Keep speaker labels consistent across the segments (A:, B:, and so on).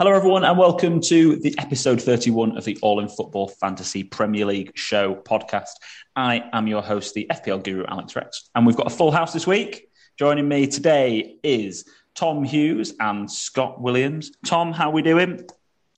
A: Hello, everyone, and welcome to the episode 31 of the All in Football Fantasy Premier League Show podcast. I am your host, the FPL guru, Alex Rex, and we've got a full house this week. Joining me today is Tom Hughes and Scott Williams. Tom, how are we doing?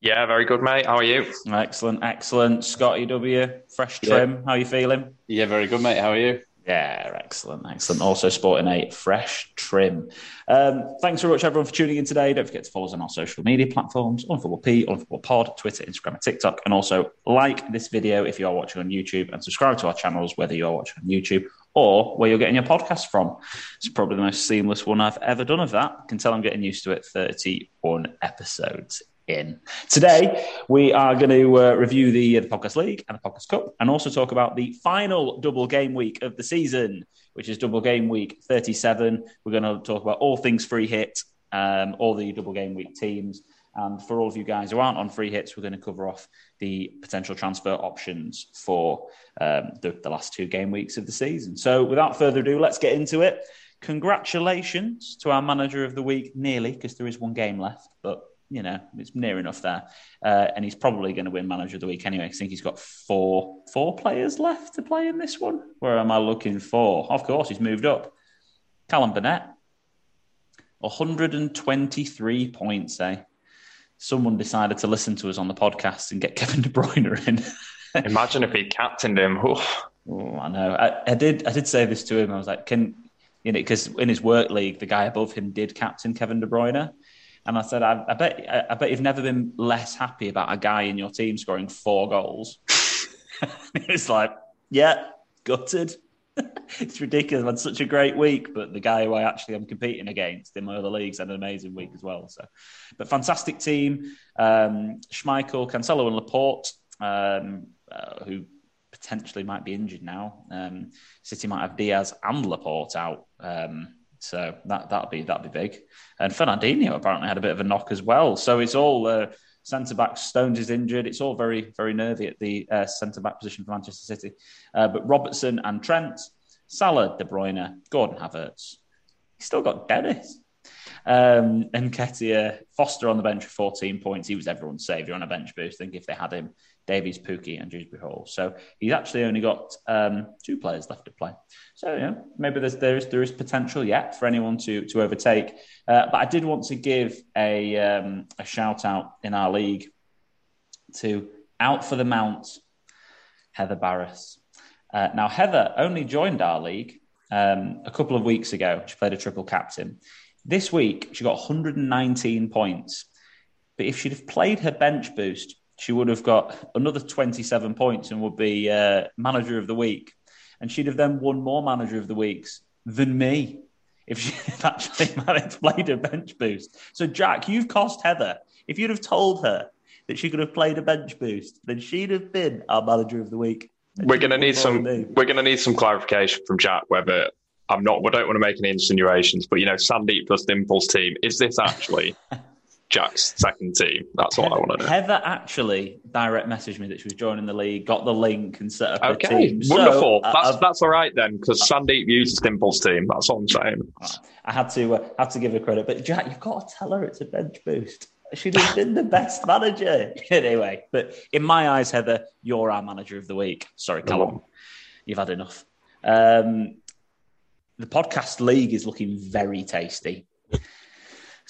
B: Yeah, very good, mate. How are you?
A: Excellent, excellent. Scott EW, fresh trim. Yeah. How are you feeling?
C: Yeah, very good, mate. How are you?
A: Yeah, excellent, excellent. Also sporting a fresh trim. Um, thanks very much, everyone, for tuning in today. Don't forget to follow us on our social media platforms, on Football P, on Football Pod, Twitter, Instagram, and TikTok. And also like this video if you are watching on YouTube and subscribe to our channels, whether you are watching on YouTube or where you're getting your podcast from. It's probably the most seamless one I've ever done of that. I can tell I'm getting used to it. 31 episodes in. Today, we are going to uh, review the, uh, the Podcast League and the Podcast Cup and also talk about the final double game week of the season, which is double game week 37. We're going to talk about all things free hit, um, all the double game week teams. And for all of you guys who aren't on free hits, we're going to cover off the potential transfer options for um, the, the last two game weeks of the season. So, without further ado, let's get into it. Congratulations to our manager of the week, nearly, because there is one game left, but you know, it's near enough there. Uh, and he's probably going to win manager of the week anyway. I think he's got four four players left to play in this one. Where am I looking for? Of course, he's moved up. Callum Burnett, 123 points, eh? Someone decided to listen to us on the podcast and get Kevin De Bruyne in.
B: Imagine if he captained him.
A: Oh, I know. I, I, did. I did say this to him. I was like, "Can you know?" Because in his work league, the guy above him did captain Kevin De Bruyne, and I said, I, I bet, I, I, bet you've never been less happy about a guy in your team scoring four goals. it's like, yeah, gutted. it's ridiculous. I've had such a great week, but the guy who I actually am competing against in my other leagues had an amazing week as well. So, but fantastic team. Um, Schmeichel, Cancelo, and Laporte, um, uh, who potentially might be injured now. Um, City might have Diaz and Laporte out. Um, so that that'll be that'll be big. And Fernandinho apparently had a bit of a knock as well. So it's all uh, centre back. Stones is injured. It's all very very nervy at the uh, centre back position for Manchester City. Uh, but Robertson and Trent, Salah, De Bruyne, Gordon Havertz. He's still got Dennis. Um, and Nketiah, Foster on the bench for 14 points. He was everyone's saviour on a bench boost. I think if they had him, Davies, Pukki, and Dewsbury Hall. So he's actually only got um, two players left to play. So yeah, maybe there's, there is there is potential yet for anyone to to overtake. Uh, but I did want to give a um, a shout out in our league to out for the mount, Heather Barris. Uh, now Heather only joined our league um, a couple of weeks ago. She played a triple captain. This week she got 119 points. But if she'd have played her bench boost, she would have got another 27 points and would be uh, manager of the week. And she'd have then won more manager of the weeks than me if she had actually played a bench boost. So, Jack, you've cost Heather. If you'd have told her that she could have played a bench boost, then she'd have been our manager of the week.
B: We're going to need some. We're going to need some clarification from Jack whether I'm not. We don't want to make any insinuations, but you know, Sandeep plus Dimple's team is this actually Jack's second team. That's what I want to know.
A: Heather actually direct messaged me that she was joining the league, got the link, and set up
B: okay.
A: a team.
B: Wonderful. So, that's uh, that's all right then, because Sandeep uses Dimple's team. That's what I'm saying.
A: I had to uh, had to give her credit, but Jack, you've got to tell her it's a bench boost. She'd have been the best manager anyway. But in my eyes, Heather, you're our manager of the week. Sorry, Callum, you've had enough. Um, the podcast league is looking very tasty.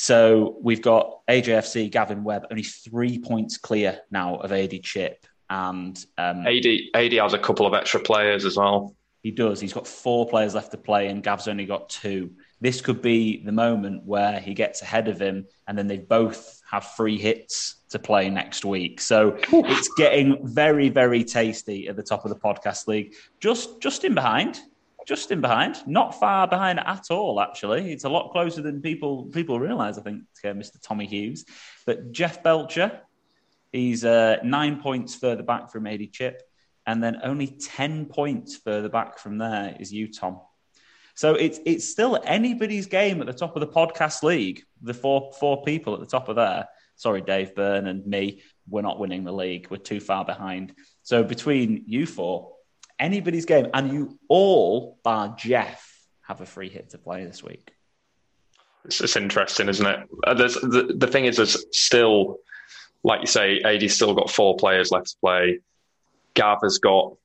A: So we've got AJFC, Gavin Webb, only three points clear now of AD Chip. And um,
B: AD, AD has a couple of extra players as well.
A: He does. He's got four players left to play, and Gav's only got two. This could be the moment where he gets ahead of him, and then they both have free hits to play next week. So it's getting very, very tasty at the top of the podcast league. Just, just in behind just in behind, not far behind at all. Actually, it's a lot closer than people people realise. I think uh, Mr. Tommy Hughes, but Jeff Belcher, he's uh, nine points further back from AD Chip, and then only ten points further back from there is you, Tom. So it's it's still anybody's game at the top of the podcast league. The four four people at the top of there. Sorry, Dave Byrne and me. We're not winning the league. We're too far behind. So between you four, anybody's game, and you all, bar Jeff, have a free hit to play this week.
B: It's, it's interesting, isn't it? Uh, the, the thing is, there's still, like you say, AD's still got four players left to play. Gav has got,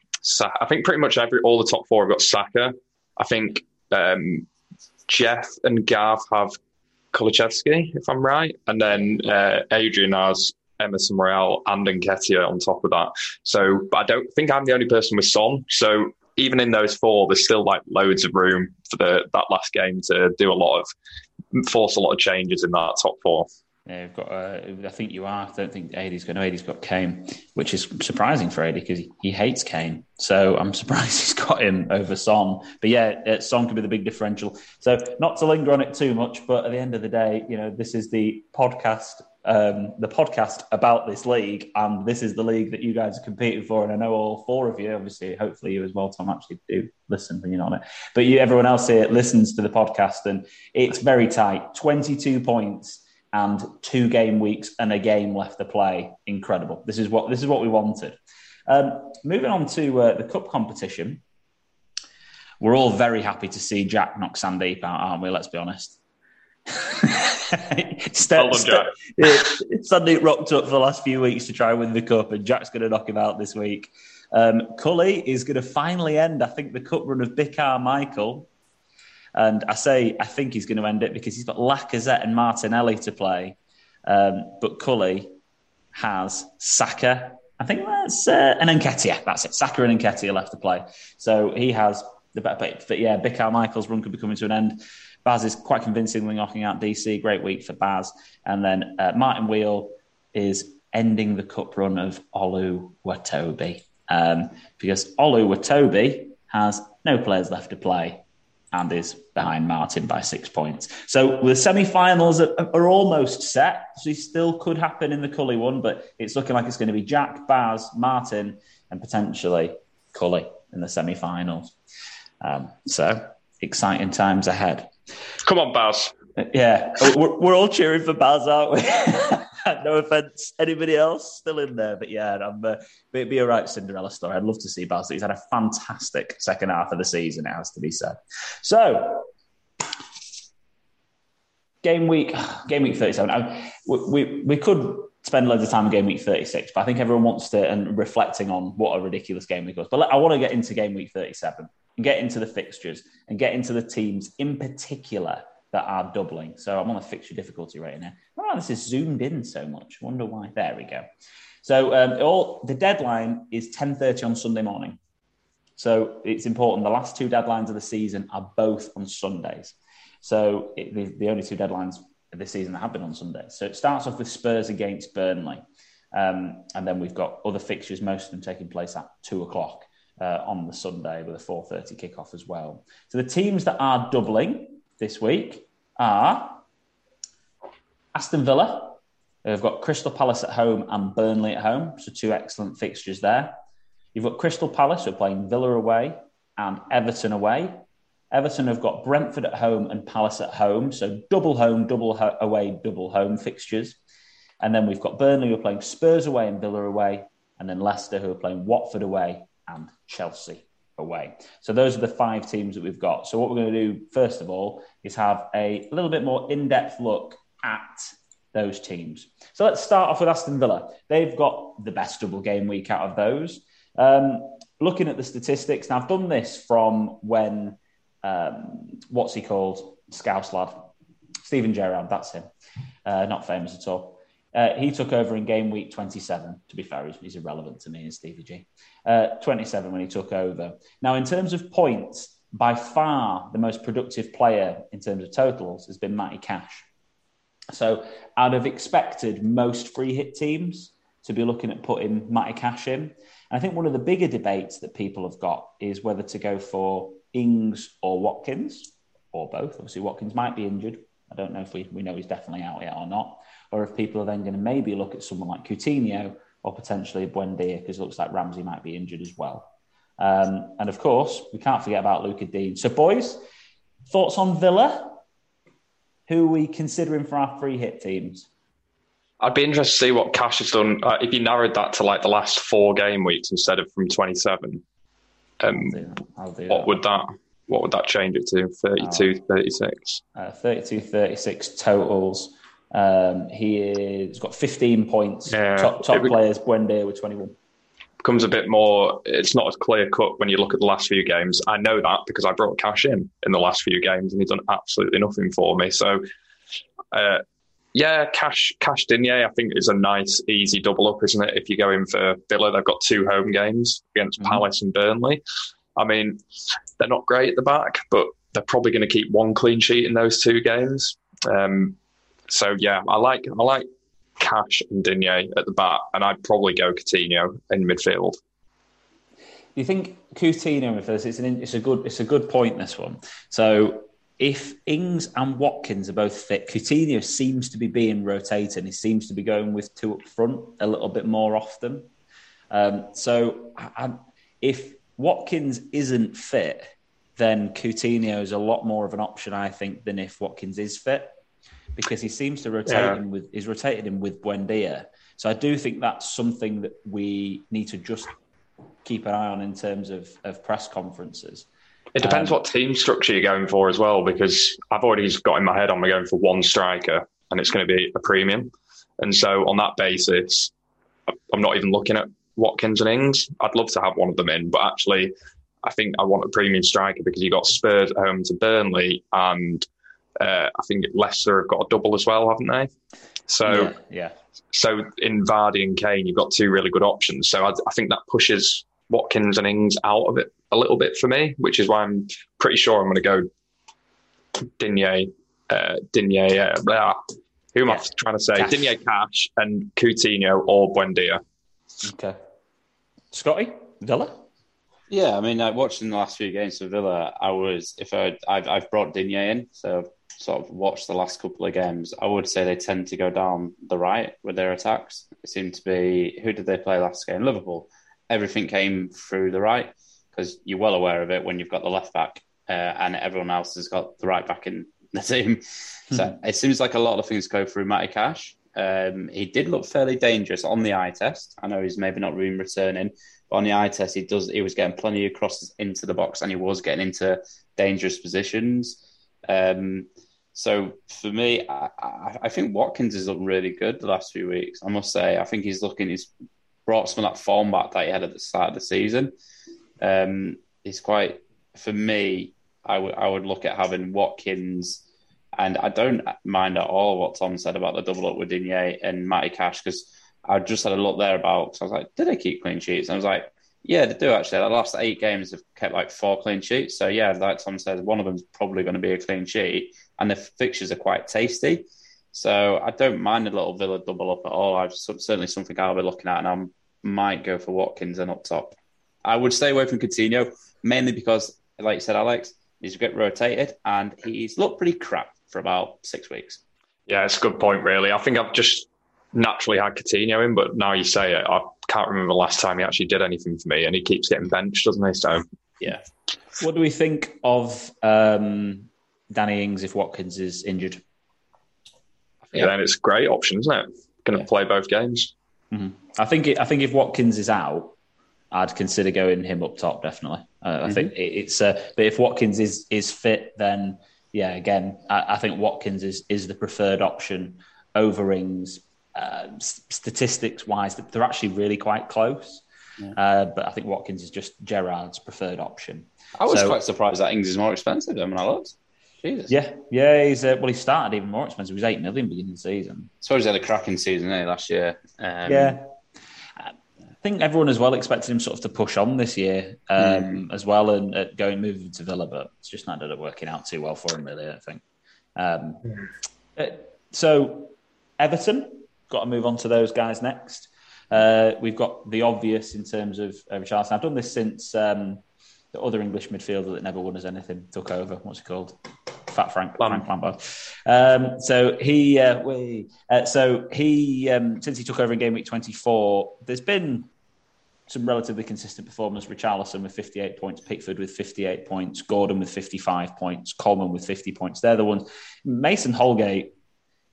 B: I think pretty much every all the top four have got Saka. I think um, Jeff and Gav have Kulusevski, if I'm right, and then uh, Adrian has Emerson Royal and Nketiah on top of that. So, but I don't think I'm the only person with Son. So even in those four, there's still like loads of room for the that last game to do a lot of force a lot of changes in that top four.
A: Yeah, you've got. Uh, I think you are. I don't think AD's going to. AD's got Kane, which is surprising for AD because he, he, hates Kane. So I'm surprised he's got him over Son. But yeah, uh, Son could be the big differential. So not to linger on it too much, but at the end of the day, you know, this is the podcast um, the podcast about this league, and this is the league that you guys are competing for. And I know all four of you, obviously, hopefully you as well, Tom, actually do listen when you're on it. But you, everyone else here listens to the podcast, and it's very tight. Twenty-two points and two game weeks and a game left to play. Incredible. This is what this is what we wanted. Um, moving on to uh, the cup competition, we're all very happy to see Jack knock Sandeep out, aren't we? Let's be honest.
B: St- Jack.
A: Sandeep rocked up for the last few weeks to try and win the cup, and Jack's going to knock him out this week. Um, Cully is going to finally end, I think, the cup run of Big Michael. And I say I think he's going to end it because he's got Lacazette and Martinelli to play. Um, but Cully has Saka. I think that's uh, an Nketiah. That's it. Saka and Nketiah left to play. So he has the better. But yeah, Big Michael's run could be coming to an end. Baz is quite convincingly knocking out DC. Great week for Baz. And then uh, Martin Wheel is ending the cup run of Olu Watobi. Um, because Olu Watobi has no players left to play and is behind Martin by six points. So the semi-finals are, are, almost set. So still could happen in the Cully one, but it's looking like it's going to be Jack, Baz, Martin, and potentially Cully in the semi-finals. Um, so exciting times ahead.
B: Come on, Baz.
A: Yeah, we're, we're all cheering for Baz, aren't we? no offense, anybody else still in there, but yeah, I'm uh, it'd be a right Cinderella story. I'd love to see Baz. He's had a fantastic second half of the season. It has to be said. So, game week, game week thirty-seven. I, we we could spend loads of time game week 36, but I think everyone wants to and reflecting on what a ridiculous game week was. But I want to get into game week 37 and get into the fixtures and get into the teams in particular that are doubling. So I'm on the fixture difficulty right now. Oh, this is zoomed in so much. Wonder why. There we go. So um, all the deadline is 10:30 on Sunday morning. So it's important. The last two deadlines of the season are both on Sundays. So it, the, the, only two deadlines the season that have been on Sundays. So it starts off with Spurs against Burnley, um, and then we've got other fixtures, most of them taking place at two o'clock uh, on the Sunday with a 4.30 kickoff as well. So the teams that are doubling this week are Aston Villa, They've got Crystal Palace at home and Burnley at home. So two excellent fixtures there. You've got Crystal Palace who are playing Villa away and Everton away. Everton have got Brentford at home and Palace at home. So double home, double ho- away, double home fixtures. And then we've got Burnley who are playing Spurs away and Villa away. And then Leicester who are playing Watford away and Chelsea away. So those are the five teams that we've got. So what we're going to do first of all is have a little bit more in-depth look at those teams. So let's start off with Aston Villa. They've got the best double game week out of those. Um, looking at the statistics, now I've done this from when um, what's he called? Scouse lad, Steven Gerrard. That's him. Uh, not famous at all. Uh, he took over in game week 27. To be fair, he's, he's irrelevant to me as Stevie G. Uh, 27 when he took over. Now, in terms of points, by far the most productive player in terms of totals has been Matty Cash. So I'd have expected most free hit teams to be looking at putting Matty Cash in. And I think one of the bigger debates that people have got is whether to go for Ings or Watkins or both. Obviously, Watkins might be injured. I don't know if we, we know he's definitely out yet or not or if people are then going to maybe look at someone like Coutinho or potentially Buendia because it looks like Ramsey might be injured as well. Um, and of course, we can't forget about Lucas Digne. So, boys, thoughts on Villa? Who are we considering for our free hit teams?
B: I'd be interested to see what Cash has done. Uh, if you narrowed that to like the last four game weeks instead of from 27, um, I'll do. I'll do what that. would that? what would that change it to? 32, oh. 36?
A: Uh, 32, 36 totals. Um, he has got 15 points. Yeah, top top players, Buendia with 21
B: becomes a bit more it's not as clear cut when you look at the last few games i know that because i brought cash in in the last few games and he's done absolutely nothing for me so uh, yeah cash cash Digne i think is a nice easy double up isn't it if you go in for villa they've got two home games against mm-hmm. palace and burnley i mean they're not great at the back but they're probably going to keep one clean sheet in those two games um, so yeah i like i like Cash and Digne at the back, and I'd probably go Coutinho in midfield.
A: Do you think Coutinho refers? It's an it's a good it's a good point this one. So if Ings and Watkins are both fit, Coutinho seems to be being rotated. He seems to be going with two up front a little bit more often. Um, so I, if Watkins isn't fit, then Coutinho is a lot more of an option, I think, than if Watkins is fit because he seems to rotate yeah. him with he's rotated him with Buendia. So I do think that's something that we need to just keep an eye on in terms of, of press conferences.
B: It depends um, what team structure you're going for as well, because I've already got in my head I'm going for one striker and it's going to be a premium. And so on that basis, I'm not even looking at Watkins and Ings. I'd love to have one of them in, but actually, I think I want a premium striker because you got Spurs at home to Burnley and uh, I think Leicester have got a double as well, haven't they? So
A: yeah, yeah.
B: So in Vardy and Kane, you've got two really good options. So I, I, think that pushes Watkins and Ings out of it a little bit for me, which is why I'm pretty sure I'm going to go Digne, uh, Digne, uh, blah. who am yeah. I trying to say? Cash. Digne Cash and Coutinho or Buendia.
A: Okay. Scotty, Villa?
C: Yeah, I mean, uh, watching the last few games for Villa, I was if I I've, I've brought Digne in, so I've sort of watched the last couple of games, I would say they tend to go down the right with their attacks. It seemed to be who did they play last game? Liverpool. Everything came through the right because you're well aware of it when you've got the left back uh, and everyone else has got the right back in the team. So mm-hmm. it seems like a lot of things go through Matty Cash. Um, he did look fairly dangerous on the eye test. I know he's maybe not room returning, but on the eye test, he does. He was getting plenty of crosses into the box, and he was getting into dangerous positions. Um, so for me, I, I, think Watkins has looked really good the last few weeks. I must say, I think he's looking. He's brought some of that form back that he had at the start of the season. Um, he's quite for me. I would I would look at having Watkins, and I don't mind at all what Tom said about the double up with Digne and Matty Cash because I just had a look there about. So I was like, did they keep clean sheets? And I was like, yeah, they do actually. The last eight games have kept like four clean sheets. So yeah, like Tom says, one of them's probably going to be a clean sheet and the fixtures are quite tasty. So I don't mind a little Villa double up at all. I've certainly something I'll be looking at, and I might go for Watkins and up top. I would stay away from Coutinho mainly because, like you said, Alex, he's get rotated and he's looked pretty crap for about six weeks.
B: Yeah, it's a good point, really. I think I've just naturally had Coutinho in, but now you say it, I can't remember the last time he actually did anything for me, and he keeps getting benched, doesn't he? So
A: yeah. What do we think of um, Danny Ings if Watkins is injured.
B: Yeah, then it's a great option, isn't it? Going to yeah. play both games.
A: Mm-hmm. I think. It, I think if Watkins is out, I'd consider going him up top. Definitely. Uh, mm-hmm. I think it, it's. Uh, but if Watkins is is fit, then yeah, again, I, I think Watkins is is the preferred option over Ings. Uh, statistics wise, they're actually really quite close. Yeah. Uh, but I think Watkins is just Gerrard's preferred option.
C: I was so, quite surprised that Ings is more expensive than I looked.
A: Jesus. Yeah, yeah. He's uh, well. He started even more expensive. He was eight million beginning of the season.
C: I suppose he had a cracking season eh, last year.
A: Um, yeah, I think everyone as well expected him sort of to push on this year um, mm. as well and uh, going moving to Villa, but it's just not ended up working out too well for him. Really, I think. Um, mm. uh, so Everton got to move on to those guys next. Uh, we've got the obvious in terms of uh, Richarlison. I've done this since um, the other English midfielder that never won us anything took over. What's he called? Fat Frank, Frank Lampard. Um, so he, uh, we, uh, so he, um, since he took over in game week 24, there's been some relatively consistent performance. Richarlison with 58 points, Pickford with 58 points, Gordon with 55 points, Coleman with 50 points. They're the ones. Mason Holgate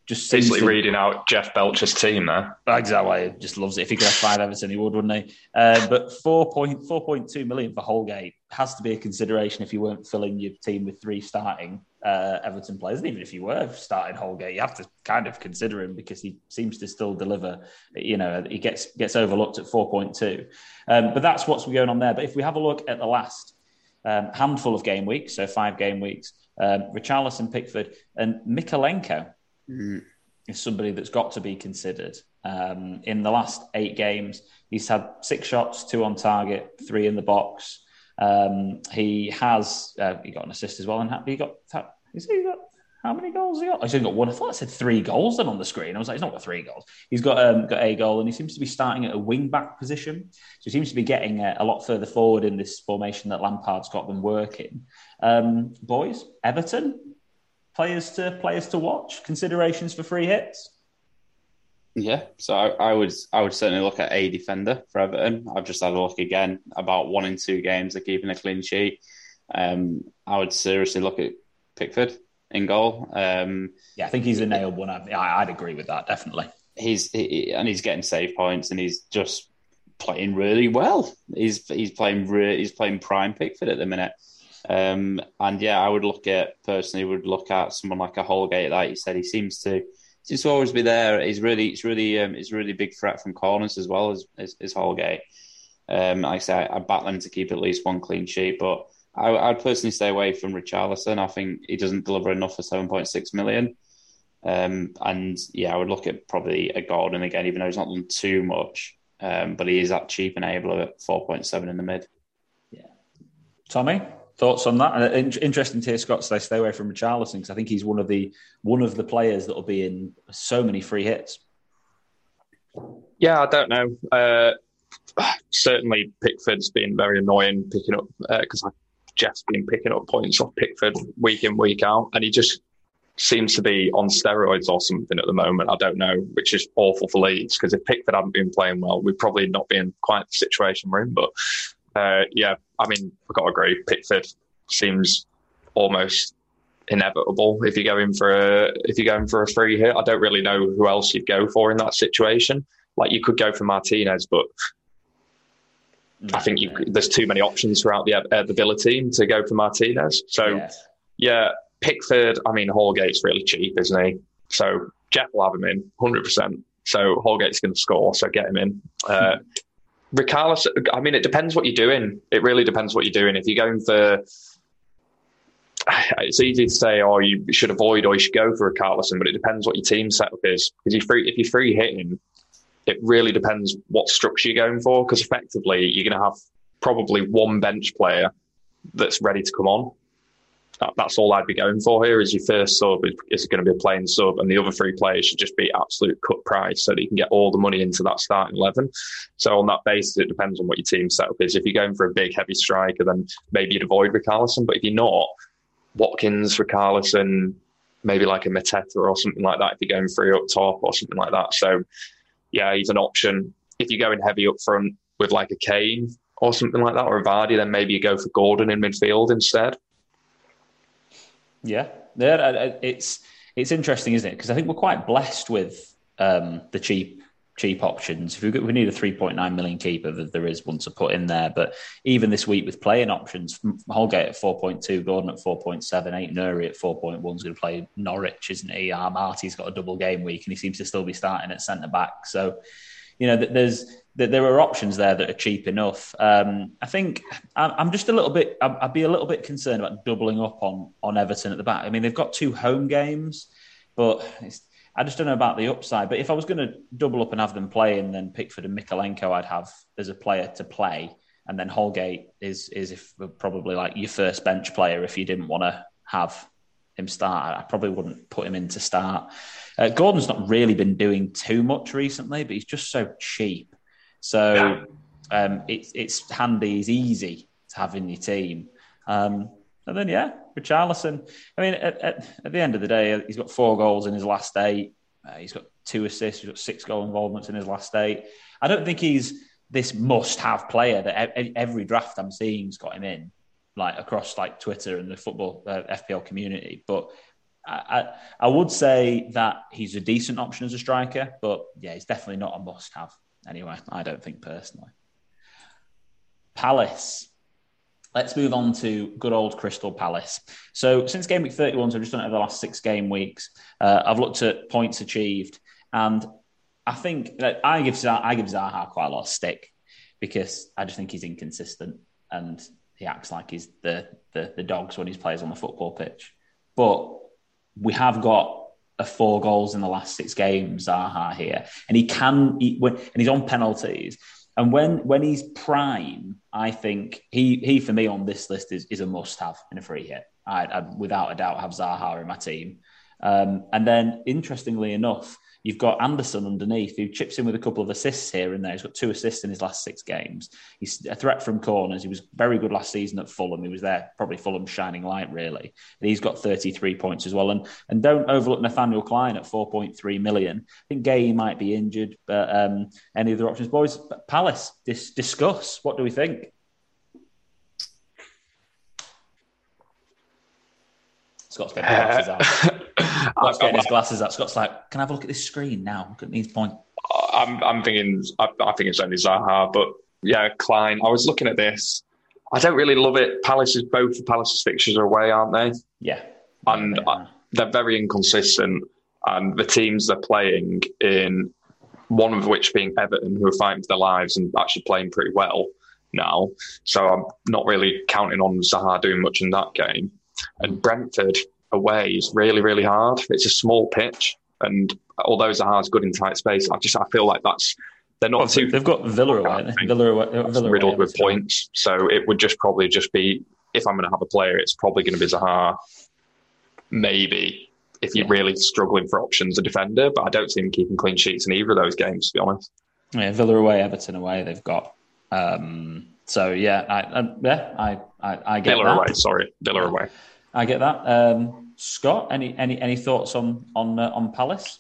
A: just
B: basically to, reading out Jeff Belcher's team there.
A: Exactly, just loves it. If he could have five Everton, he would, wouldn't he? Uh, but four point four point two million for Holgate. has to be a consideration if you weren't filling your team with three starting uh, Everton players. And even if you were starting Holgate, you have to kind of consider him because he seems to still deliver. You know, he gets gets overlooked at four point two, um, but that's what's going on there. But if we have a look at the last um, handful of game weeks, so five game weeks, um, Richarlison, Pickford, and Mykolenko mm. is somebody that's got to be considered. Um, in the last eight games, he's had six shots, two on target, three in the box. Um, he has uh, he got an assist as well, and he got is he got how many goals he got? Oh, he's only got one. I thought I said three goals then on the screen. I was like, he's not got three goals. He's got um, got a goal, and he seems to be starting at a wing back position. So he seems to be getting a, a lot further forward in this formation that Lampard's got them working. Um, boys, Everton players to players to watch. Considerations for free hits.
C: Yeah, so I, I, would I would certainly look at a defender for Everton. I've just had a look again about one in two games they're keeping a clean sheet. Um, I would seriously look at Pickford in goal. Um,
A: yeah, I think he's a nailed one. I, would agree with that definitely.
C: He's he, and he's getting save points and he's just playing really well. He's he's playing re- he's playing prime Pickford at the minute. Um, and yeah, I would look at personally would look at someone like a Holgate. Like you said, he seems to to always be there. He's really, it's really, um, it's really big threat from corners as well as as, as Holgate. Um, like I say, I, bat them to keep at least one clean sheet, but I, would personally stay away from Richarlison. I think he doesn't deliver enough for seven point six million. Um, and yeah, I would look at probably a Gordon again, even though he's not done too much. Um, but he is that cheap and able at four point seven in the mid.
A: Yeah, Tommy thoughts on that? Uh, interesting to hear Scott say stay away from Richarlison because I think he's one of the one of the players that will be in so many free hits.
B: Yeah, I don't know. Uh, certainly, Pickford's been very annoying picking up because uh, Jeff's been picking up points off Pickford week in week out, and he just seems to be on steroids or something at the moment. I don't know, which is awful for Leeds because if Pickford hadn't been playing well, we'd probably not be in quite the situation we're in. But uh, yeah, I mean, I've got to agree. Pickford seems almost inevitable if you're going for a if you're going for a free hit. I don't really know who else you'd go for in that situation. Like you could go for Martinez, but I think you, there's too many options throughout the uh, the Villa team to go for Martinez. So yes. yeah, Pickford. I mean, Holgate's really cheap, isn't he? So Jeff will have him in 100. percent So Holgate's going to score, so get him in. Uh, Richarlison, I mean, it depends what you're doing. It really depends what you're doing. If you're going for, it's easy to say, oh, you should avoid or you should go for a Carlson, but it depends what your team setup is. Because you free, if you're free hitting, it really depends what structure you're going for. Because effectively, you're going to have probably one bench player that's ready to come on that's all I'd be going for here. Is your first sub is, going to be a playing sub, and the other three players should just be absolute cut price, so that you can get all the money into that starting eleven. So on that basis, it depends on what your team setup is. If you're going for a big heavy striker, then maybe you'd avoid Richarlison. But if you're not, Watkins, Richarlison, maybe like a Mateta or something like that. If you're going free up top or something like that, so yeah, he's an option. If you're going heavy up front with like a Kane or something like that, or a Vardy, then maybe you go for Gordon in midfield instead.
A: Yeah, yeah, it's it's interesting, isn't it? Because I think we're quite blessed with um, the cheap cheap options. If we, we need a 3.9 million keeper, there is one to put in there. But even this week with playing options, Holgate at 4.2, Gordon at 4.7, Aït-Nouri at 4.1 is going to play Norwich, isn't he? Uh, Marty's got a double game week and he seems to still be starting at centre back. So, you know, there's that there are options there that are cheap enough. Um, I think I'm just a little bit. I'd be a little bit concerned about doubling up on on Everton at the back. I mean, they've got two home games, but I just don't know about the upside. But if I was going to double up and have them playing, then Pickford and Mykolenko I'd have as a player to play, and then Holgate is is if probably like your first bench player if you didn't want to have him start. I probably wouldn't put him in to start. Uh, Gordon's not really been doing too much recently, but he's just so cheap so um, it's it's handy, it's easy to have in your team. Um, and then yeah, Richarlison. I mean, at, at, at, the end of the day, he's got four goals in his last eight. Uh, he's got two assists. He's got six goal involvements in his last eight. I don't think he's this must-have player that every draft I'm seeing's got him in, like across like Twitter and the football uh, FPL community. But I, I, I would say that he's a decent option as a striker. But yeah, he's definitely not a must-have. Anyway, I don't think personally. Palace. Let's move on to good old Crystal Palace. So since game week 31, so I've just done it over the last six game weeks, uh, I've looked at points achieved, and I think that I give I give Zaha quite a lot of stick because I just think he's inconsistent and he acts like he's the the, the dogs when he plays on the football pitch. But we have got a four goals in the last six games, Zaha here, and he can, he, when, and he's on penalties. And when when he's prime, I think he he for me on this list is, is a must have in a free hit. I, I without a doubt have Zaha in my team. Um, and then interestingly enough, You've got Andersen underneath who chips in with a couple of assists here and there. He's got two assists in his last six games. He's a threat from corners. He was very good last season at Fulham. He was there, probably Fulham's shining light, really. And he's got 33 points as well. And and don't overlook Nathaniel Clyne at 4.3 million. I think Gay might be injured, but um, any other options, boys? Palace, dis- discuss. What do we think? Scott's getting glasses out. Scott's getting his glasses out. Scott's like, "Can I have a look at this screen now? Look at these point."
B: I'm, I'm thinking, I, I think it's only Zaha, but yeah, Clyne. I was looking at this. I don't really love it. Palace is both the Palace's fixtures are away, aren't they?
A: Yeah,
B: and yeah. Uh, they're very inconsistent. And the teams they're playing in, one of which being Everton, who are fighting for their lives and actually playing pretty well now. So I'm not really counting on Zaha doing much in that game. And Brentford away is really, really hard. It's a small pitch, and although Zaha's good in tight space, I just I feel like that's they're not well, too.
A: They've got Villa away. Villa, away, Villa
B: riddled
A: away,
B: with points, so it would just probably just be if I'm going to have a player, it's probably going to be Zaha. Maybe if you're yeah. really struggling for options, a defender, but I don't see him keeping clean sheets in either of those games. To be honest,
A: yeah, Villa away, Everton away. They've got. Um, so yeah, I, I yeah, I I, I get
B: Villa
A: that.
B: away. Sorry, Villa away.
A: I get that. Um, Scott, any any any thoughts on on uh, on Palace?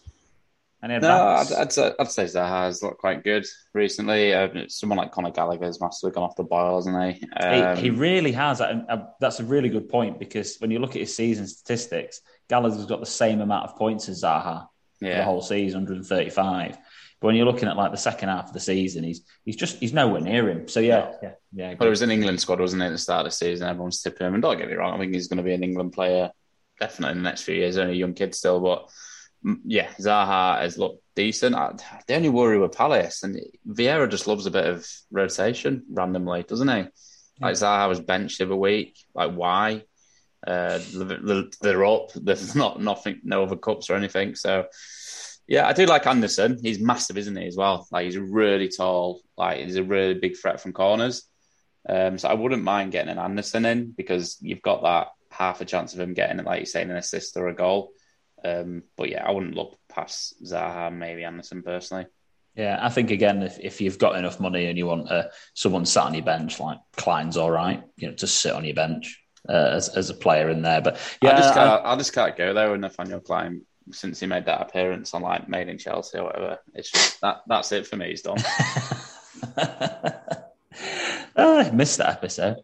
C: Any no, I'd, I'd, say, I'd say Zaha has looked quite good recently. Uh, someone like Conor Gallagher has massively gone off the boil, hasn't he?
A: Um, he? he? really has. Uh, that's a really good point because when you look at his season statistics, Gallagher's got the same amount of points as Zaha yeah. for the whole season, 135. But when you're looking at like the second half of the season, he's he's just he's nowhere near him. So yeah, yeah, yeah.
C: But it was an England squad, wasn't it, at the start of the season? Everyone's tipping him. And don't get me wrong, I think he's going to be an England player definitely in the next few years. Only a young kid still, but mm, yeah, Zaha has looked decent. I, the only worry with Palace and Vieira just loves a bit of rotation randomly, doesn't he? Like Zaha was benched every week. Like why? Uh, they're up. There's not nothing, no other cups or anything. So yeah, I do like Andersen. He's massive, isn't he, as well? Like he's really tall. Like he's a really big threat from corners. Um, so I wouldn't mind getting an Andersen in because you've got that half a chance of him getting, it, like you're saying, an assist or a goal. Um, but yeah, I wouldn't look past Zaha, maybe Andersen personally.
A: Yeah, I think again, if, if you've got enough money and you want uh, someone sat on your bench, like Clyne's all right, you know, to sit on your bench uh, as, as a player in there. But yeah, I
C: just can't, I, I just can't go there with Nathaniel Clyne since he made that appearance on like Made in Chelsea or whatever. It's just that that's it for me. He's done.
A: oh, I missed that episode.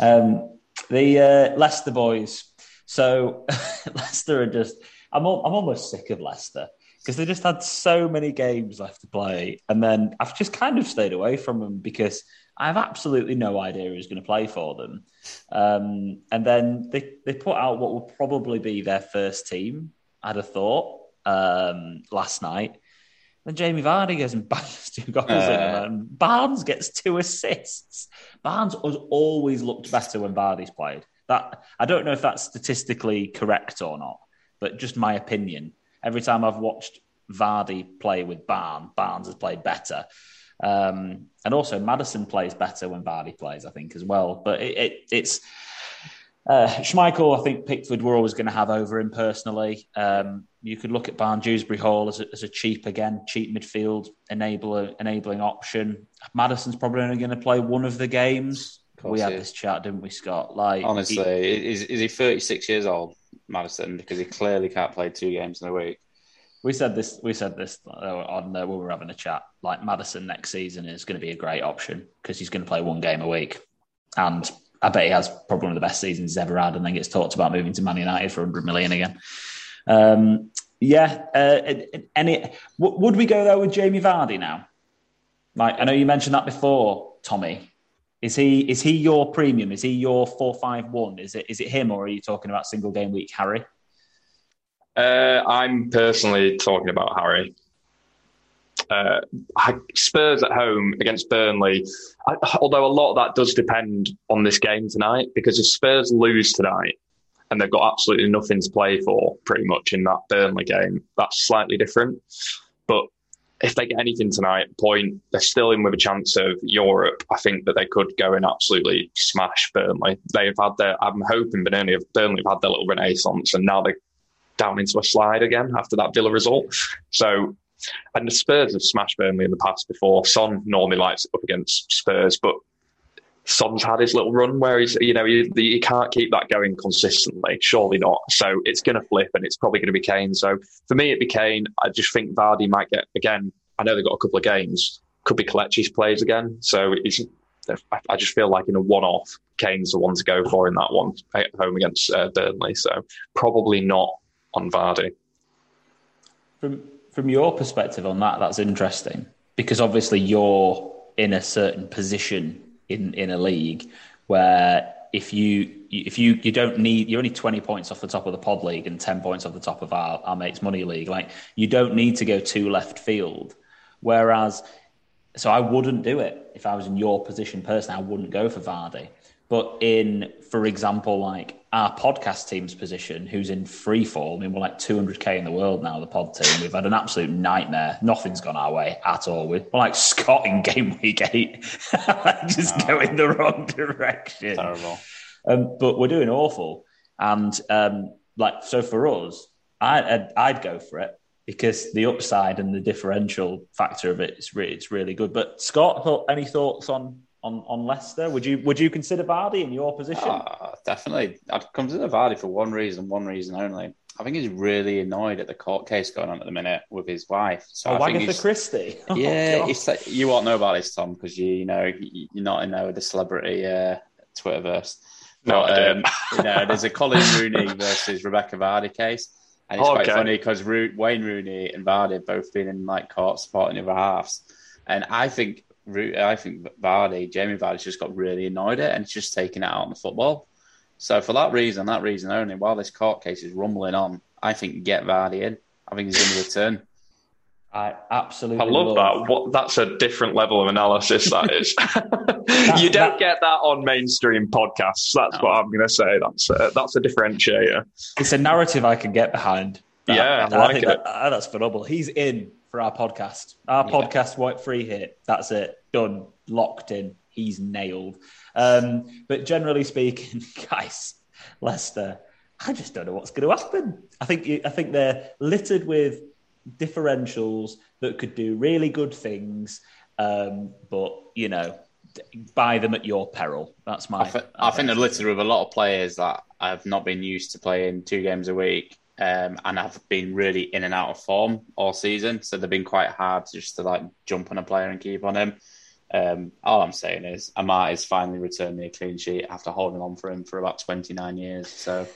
A: Um, the uh, Leicester boys. So Leicester are just. I'm I'm almost sick of Leicester because they just had so many games left to play, and then I've just kind of stayed away from them because I have absolutely no idea who's going to play for them. Um, and then they, they put out what will probably be their first team I'd have thought um, last night. Then Jamie Vardy goes and bangs two goals uh, in and Barnes gets two assists. Barnes has always looked better when Vardy's played. That I don't know if that's statistically correct or not, but just my opinion. Every time I've watched Vardy play with Barnes, Barnes has played better. Um, and also Maddison plays better when Vardy plays, I think, as well. But it, it, it's uh, Schmeichel, I think Pickford were always going to have over him personally. Um, you could look at Barn Dewsbury Hall as a, as a cheap, again, cheap midfield enabler, enabling option. Maddison's probably only going to play one of the games. We had this chat, didn't we, Scott? Like,
C: honestly, he, is, is he 36 years old, Maddison? Because he clearly can't play two games in a week.
A: We said this. We said this uh, on uh, when we were having a chat. Like Maddison next season is going to be a great option because he's going to play one game a week, and I bet he has probably one of the best seasons he's ever had, and then gets talked about moving to Man United for 100 million again. Um, yeah, uh, any would we go there with Jamie Vardy now? Like I know you mentioned that before, Tommy. Is he is he your premium? Is he your four five one? Is it is it him or are you talking about single game week Harry?
B: Uh, I'm personally talking about Harry. Uh, Spurs at home against Burnley. I, although a lot of that does depend on this game tonight, because if Spurs lose tonight and they've got absolutely nothing to play for, pretty much in that Burnley game, that's slightly different. But if they get anything tonight, point, they're still in with a chance of Europe. I think that they could go and absolutely smash Burnley. They've had their, I'm hoping Burnley have, Burnley have had their little renaissance and now they're down into a slide again after that Villa result. So, and the Spurs have smashed Burnley in the past before. Son normally likes up against Spurs, but Son's had his little run where he's, you know, he, he can't keep that going consistently. Surely not. So it's going to flip and it's probably going to be Kane. So for me, it became, I just think Vardy might get, again, I know they've got a couple of games, could be Kelechi's plays again. So it's, I just feel like in a one off, Kane's the one to go for in that one at home against uh, Burnley. So probably not on Vardy.
A: From, from your perspective on that, that's interesting because obviously you're in a certain position in in a league where if you if you you don't need you're only 20 points off the top of the pod league and 10 points off the top of our, our mates money league like you don't need to go to left field. Whereas so I wouldn't do it if I was in your position personally. I wouldn't go for Vardy but in, for example, like our podcast team's position, who's in free fall, I mean, we're like 200k in the world now, the pod team. We've had an absolute nightmare. Nothing's gone our way at all. We're like Scott in game week eight, just oh. going the wrong direction.
C: Terrible.
A: Um, but we're doing awful. And um, like, so for us, I, I'd, I'd go for it because the upside and the differential factor of it is really, it's really good. But Scott, any thoughts on on, on Leicester? Would you would you consider Vardy in your position? Uh,
C: definitely, I'd consider Vardy for one reason, one reason only. I think he's really annoyed at the court case going on at the minute with his wife.
A: So oh, Agatha Christie.
C: Oh, yeah, like, you won't know about this, Tom, because you you know you're not in there with the celebrity uh, Twitterverse.
B: No, but, um,
C: you know, there's a Coleen Rooney versus Rebekah Vardy case. And it's oh, quite okay. funny because Ro- Wayne Rooney and Vardy have both been in like court supporting the other halves. And I think I think Vardy, Jamie Vardy's just got really annoyed at it and it's just taking it out on the football. So for that reason, that reason only, while this court case is rumbling on, I think get Vardy in. I think he's going to return.
A: I absolutely.
B: I love, love, that. What that's a different level of analysis. That is. that, you don't that, get that on mainstream podcasts. That's no. what I'm going to say. That's a, that's a differentiator.
A: It's a narrative I can get behind.
B: That, yeah, I, I like it.
A: that's phenomenal. He's in for our podcast. Our yeah. podcast, White Free Hit. That's it. Done. Locked in. He's nailed. Um, but generally speaking, guys, Leicester, I just don't know what's going to happen. I think I think they're littered with differentials that could do really good things, um, but you know, buy them at your peril. That's my. I,
C: th- I think they're littered with a lot of players that have not been used to playing two games a week um, and have been really in and out of form all season. So they've been quite hard just to like jump on a player and keep on him. Um, all I'm saying is Amartey is finally returned me a clean sheet after holding on for him for about 29 years. So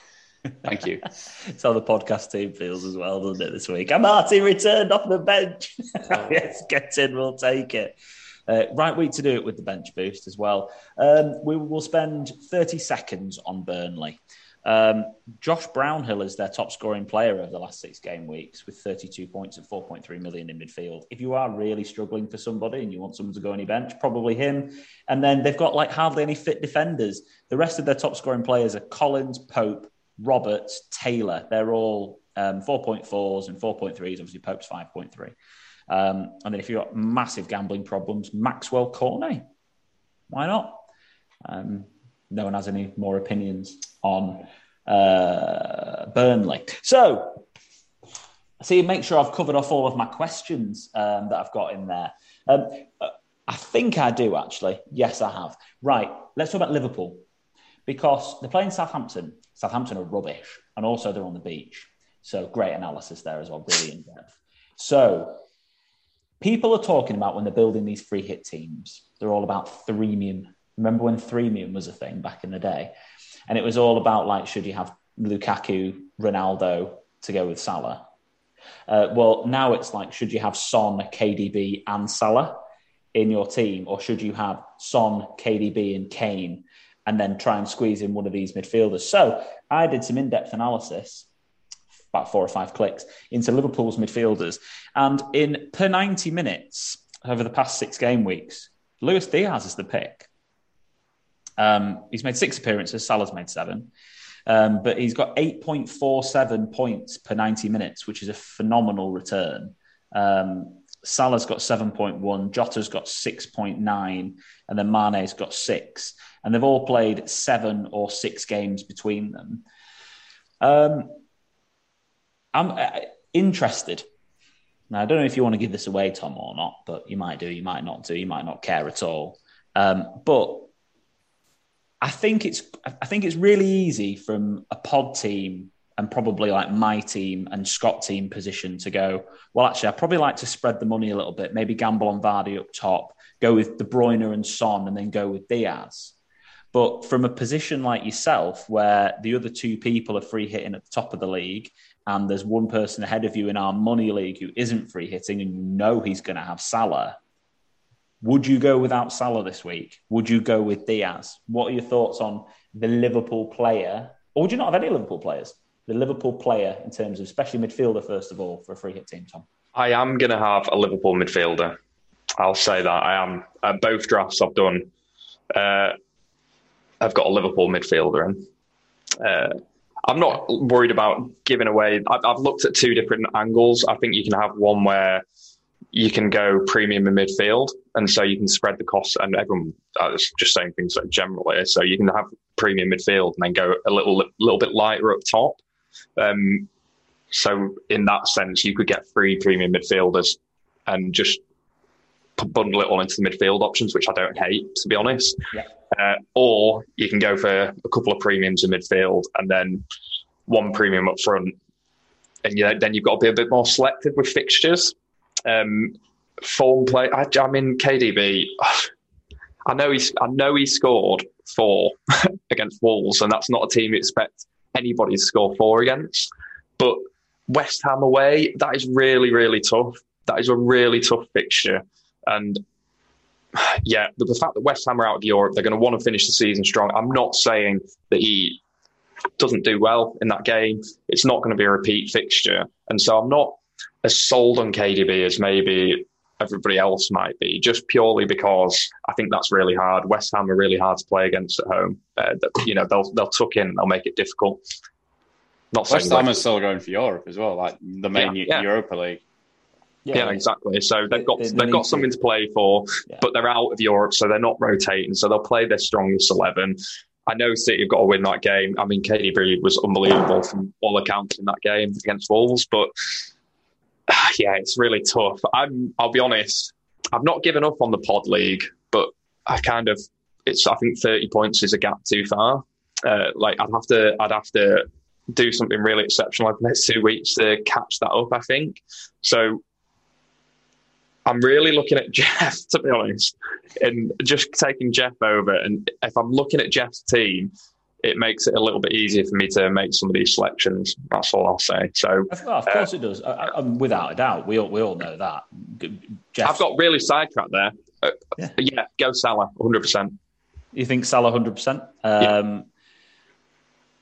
C: thank you.
A: it's how the podcast team feels as well, doesn't it, this week? Amartey returned off the bench. Oh. yes, get in, we'll take it. Uh, right week to do it with the bench boost as well. Um, we will spend 30 seconds on Burnley. Um, Josh Brownhill is their top scoring player over the last six game weeks with 32 points at 4.3 million in midfield. If you are really struggling for somebody and you want someone to go on your bench, probably him. And then they've got like hardly any fit defenders. The rest of their top scoring players are Collins, Pope, Roberts, Taylor. They're all um, 4.4s and 4.3s. Obviously, Pope's 5.3. Um, and then if you've got massive gambling problems, Maxwell Cornet. Why not? Um, no one has any more opinions on uh, Burnley. So, see, make sure I've covered off all of my questions um, that I've got in there. Um, I think I do actually. Yes, I have. Right, let's talk about Liverpool because they're playing Southampton. Southampton are rubbish, and also they're on the beach. So, great analysis there as well, really in depth. So, people are talking about when they're building these free hit teams, they're all about threemium Remember when threemium was a thing back in the day? And it was all about like, should you have Lukaku, Ronaldo to go with Salah? Uh, well, now it's like, should you have Son, KDB, and Salah? in your team, or should you have Son, KDB, and Kane, and then try and squeeze in one of these midfielders? So I did some in-depth analysis, about four or five clicks, into Liverpool's midfielders, and in per ninety minutes over the past six game weeks, Luis Diaz is the pick. Um, he's made six appearances. Salah's made seven. Um, but he's got 8.47 points per 90 minutes, which is a phenomenal return. Um, Salah's got 7.1, Jota's got 6.9, and then Mane's got six. And they've all played seven or six games between them. Um, I'm uh, interested. Now, I don't know if you want to give this away, Tom, or not, but you might do, you might not do, you might not care at all. Um, but I think it's I think it's really easy from a pod team and probably like my team and Scott team position to go, well, actually, I probably like to spread the money a little bit, maybe gamble on Vardy up top, go with De Bruyne and Son, and then go with Diaz. But from a position like yourself, where the other two people are free hitting at the top of the league, and there's one person ahead of you in our money league who isn't free hitting, and you know he's going to have Salah, would you go without Salah this week? Would you go with Diaz? What are your thoughts on the Liverpool player? Or would you not have any Liverpool players? The Liverpool player in terms of especially midfielder, first of all, for a free hit team, Tom?
B: I am going to have a Liverpool midfielder. I'll say that. I am. At both drafts I've done, uh, I've got a Liverpool midfielder in. Uh, I'm not worried about giving away. I've, I've looked at two different angles. I think you can have one where you can go premium in midfield, and so you can spread the costs. And everyone uh, just saying things like generally, so you can have premium midfield and then go a little little bit lighter up top. Um, so in that sense, you could get three premium midfielders and just bundle it all into the midfield options, which I don't hate to be honest. Yeah. Uh, or you can go for a couple of premiums in midfield and then one premium up front, and you know, then you've got to be a bit more selective with fixtures. Um, form play. I, I mean, KDB. I know he's. I know he scored four against Wolves, and that's not a team you expect anybody to score four against. But West Ham away, that is really, really tough. That is a really tough fixture, and yeah, the, the fact that West Ham are out of Europe, they're going to want to finish the season strong. I'm not saying that he doesn't do well in that game. It's not going to be a repeat fixture, and so I'm not as sold on KDB as maybe everybody else might be, just purely because I think that's really hard. West Ham are really hard to play against at home. Uh, you know, they'll they'll tuck in, they'll make it difficult.
C: Not West Ham is still going for Europe as well, like the main yeah, yeah. Europa League.
B: Yeah, yeah, exactly. So they've got they, they, have got something to. to play for, yeah. but they're out of Europe, so they're not rotating. So they'll play their strongest eleven. I know City have got to win that game. I mean, KDB was unbelievable from all accounts in that game against Wolves, but yeah, it's really tough. I'm, I'll be honest, I've not given up on the pod league, but I kind of, it's, I think 30 points is a gap too far. Uh, like I'd have to, I'd have to do something really exceptional over the next two weeks to catch that up, I think. So I'm really looking at Jeff, to be honest, and just taking Jeff over. And if I'm looking at Jeff's team, it makes it a little bit easier for me to make some of these selections. That's all I'll say. So,
A: well, of course, uh, it does. I, I, without a doubt, we all we all know that.
B: I've got really sidetracked there. Uh, yeah. yeah. go Salah, hundred percent.
A: You think Salah, hundred percent?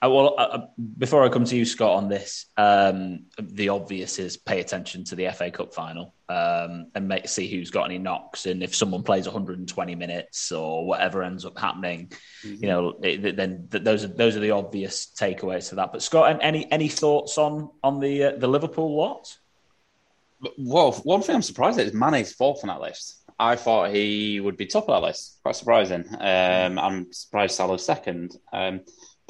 A: Uh, well, uh, before I come to you, Scott, on this, um, the obvious is pay attention to the FA Cup final um, and make, see who's got any knocks. And if someone plays 120 minutes or whatever ends up happening, mm-hmm. you know, it, then those are those are the obvious takeaways to that. But Scott, any any thoughts on on the uh, the Liverpool lot?
C: Well, one thing I'm surprised at is Mane's fourth on that list. I thought he would be top of that list. Quite surprising. Um, I'm surprised Salah's second. Um,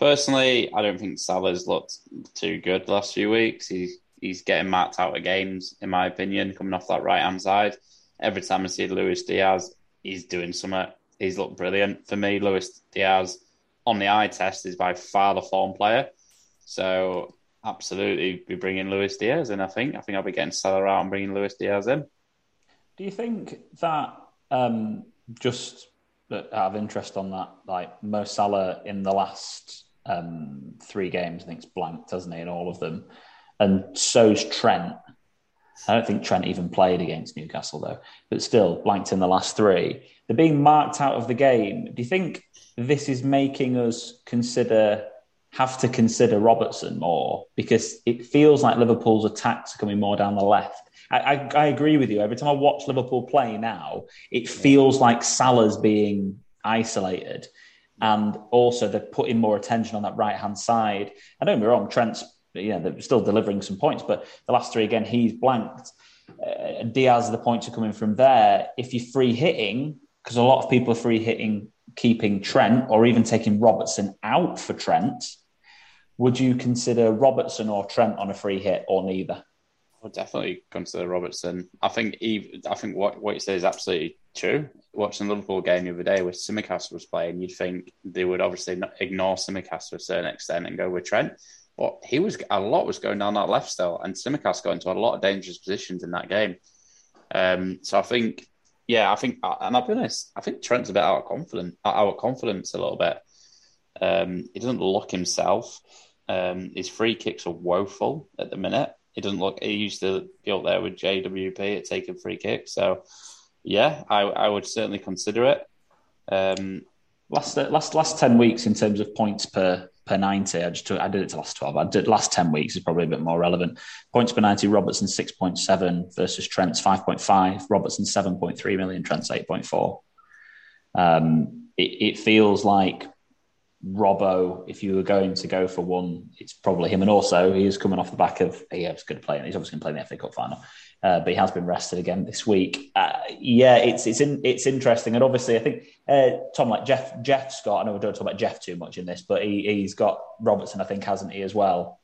C: Personally, I don't think Salah's looked too good the last few weeks. He's he's getting marked out of games, in my opinion, coming off that right hand side. Every time I see Luis Diaz, he's doing something. He's looked brilliant. For me, Luis Diaz on the eye test is by far the form player. So absolutely be bringing Luis Diaz in. I think. I think I'll be getting Salah out and bringing Luis Diaz in.
A: Do you think that um, just out of interest on that, like Mo Salah in the last um, three games. I think it's blanked, doesn't he, in all of them? And so's Trent. I don't think Trent even played against Newcastle though, but still blanked in the last three. They're being marked out of the game. Do you think this is making us consider have to consider Robertson more because it feels like Liverpool's attacks are coming more down the left. I, I, I agree with you. Every time I watch Liverpool play now, it feels like Salah's being isolated. And also, they're putting more attention on that right hand side. I don't me wrong, Trent's yeah, they're still delivering some points, but the last three again, he's blanked. Uh, Diaz, the points are coming from there. If you're free hitting, because a lot of people are free hitting, keeping Trent or even taking Robertson out for Trent, would you consider Robertson or Trent on a free hit or neither?
C: I would definitely consider Robertson. I think Eve, I think what, what you say is absolutely true. Watching the Liverpool game the other day with Tsimikas was playing, you'd think they would obviously ignore Tsimikas to a certain extent and go with Trent. But he was a lot was going down that left still, and Tsimikas got into a lot of dangerous positions in that game. Um, so I think, yeah, I think, and I'll be honest, I think Trent's a bit out of confidence, out of confidence a little bit. Um, he doesn't look himself. Um, his free kicks are woeful at the minute. He doesn't look. He used to be up there with JWP at taking free kicks. So, yeah, I, I would certainly consider it. Um,
A: last last last ten weeks in terms of points per per 90. I just took, I did it to last 12. I did last 10 weeks is probably a bit more relevant. Points per 90, Robertson 6.7 versus Trent's 5.5. Robertson 7.3 million, Trent's 8.4. Um, it, it, feels like Robbo, if you were going to go for one, it's probably him. And also, he is coming off the back of, yeah, he's going to play, and he's obviously going to play in the FA Cup final uh, but he has been rested again this week. Uh, yeah, it's it's in, it's interesting, and obviously, I think uh, Tom like Jeff Jeff Scott. I know we don't talk about Jeff too much in this, but he, he's got Robertson, I think, hasn't he as well?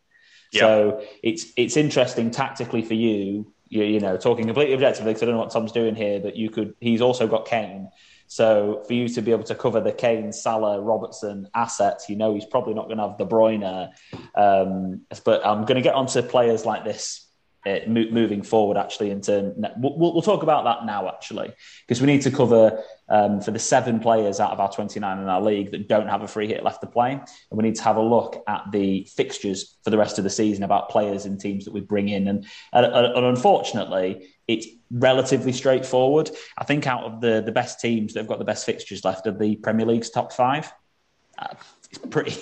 A: Yeah. So it's it's interesting tactically for you. You, you know, talking completely objectively because I don't know what Tom's doing here, but you could. He's also got Kane. So for you to be able to cover the Kane, Salah, Robertson assets, you know he's probably not going to have De Bruyne. Um, but I'm going to get onto players like this uh, moving forward actually into we'll, we'll, talk about that now actually because we need to cover um, for the seven players out of our 29 in our league that don't have a free hit left to play and we need to have a look at the fixtures for the rest of the season about players and teams that we bring in and, and, unfortunately it's relatively straightforward i think out of the the best teams that have got the best fixtures left of the premier league's top five uh, it's pretty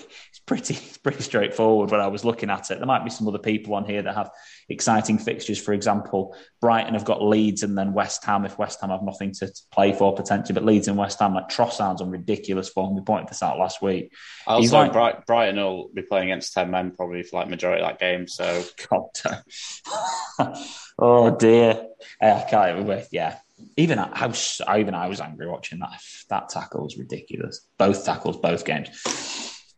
A: pretty pretty straightforward when I was looking at it. There might be some other people on here that have exciting fixtures. For example, Brighton have got Leeds and then West Ham. If West Ham have nothing to play for potentially, but Leeds and West Ham like Trossard's on ridiculous form. We pointed this out last week.
C: Also, like, Bright, Brighton will be playing against ten men probably for like majority of that game. So
A: God, oh dear, uh, I can't even. Yeah, even I was even I was angry watching that. That tackle was ridiculous. Both tackles, both games.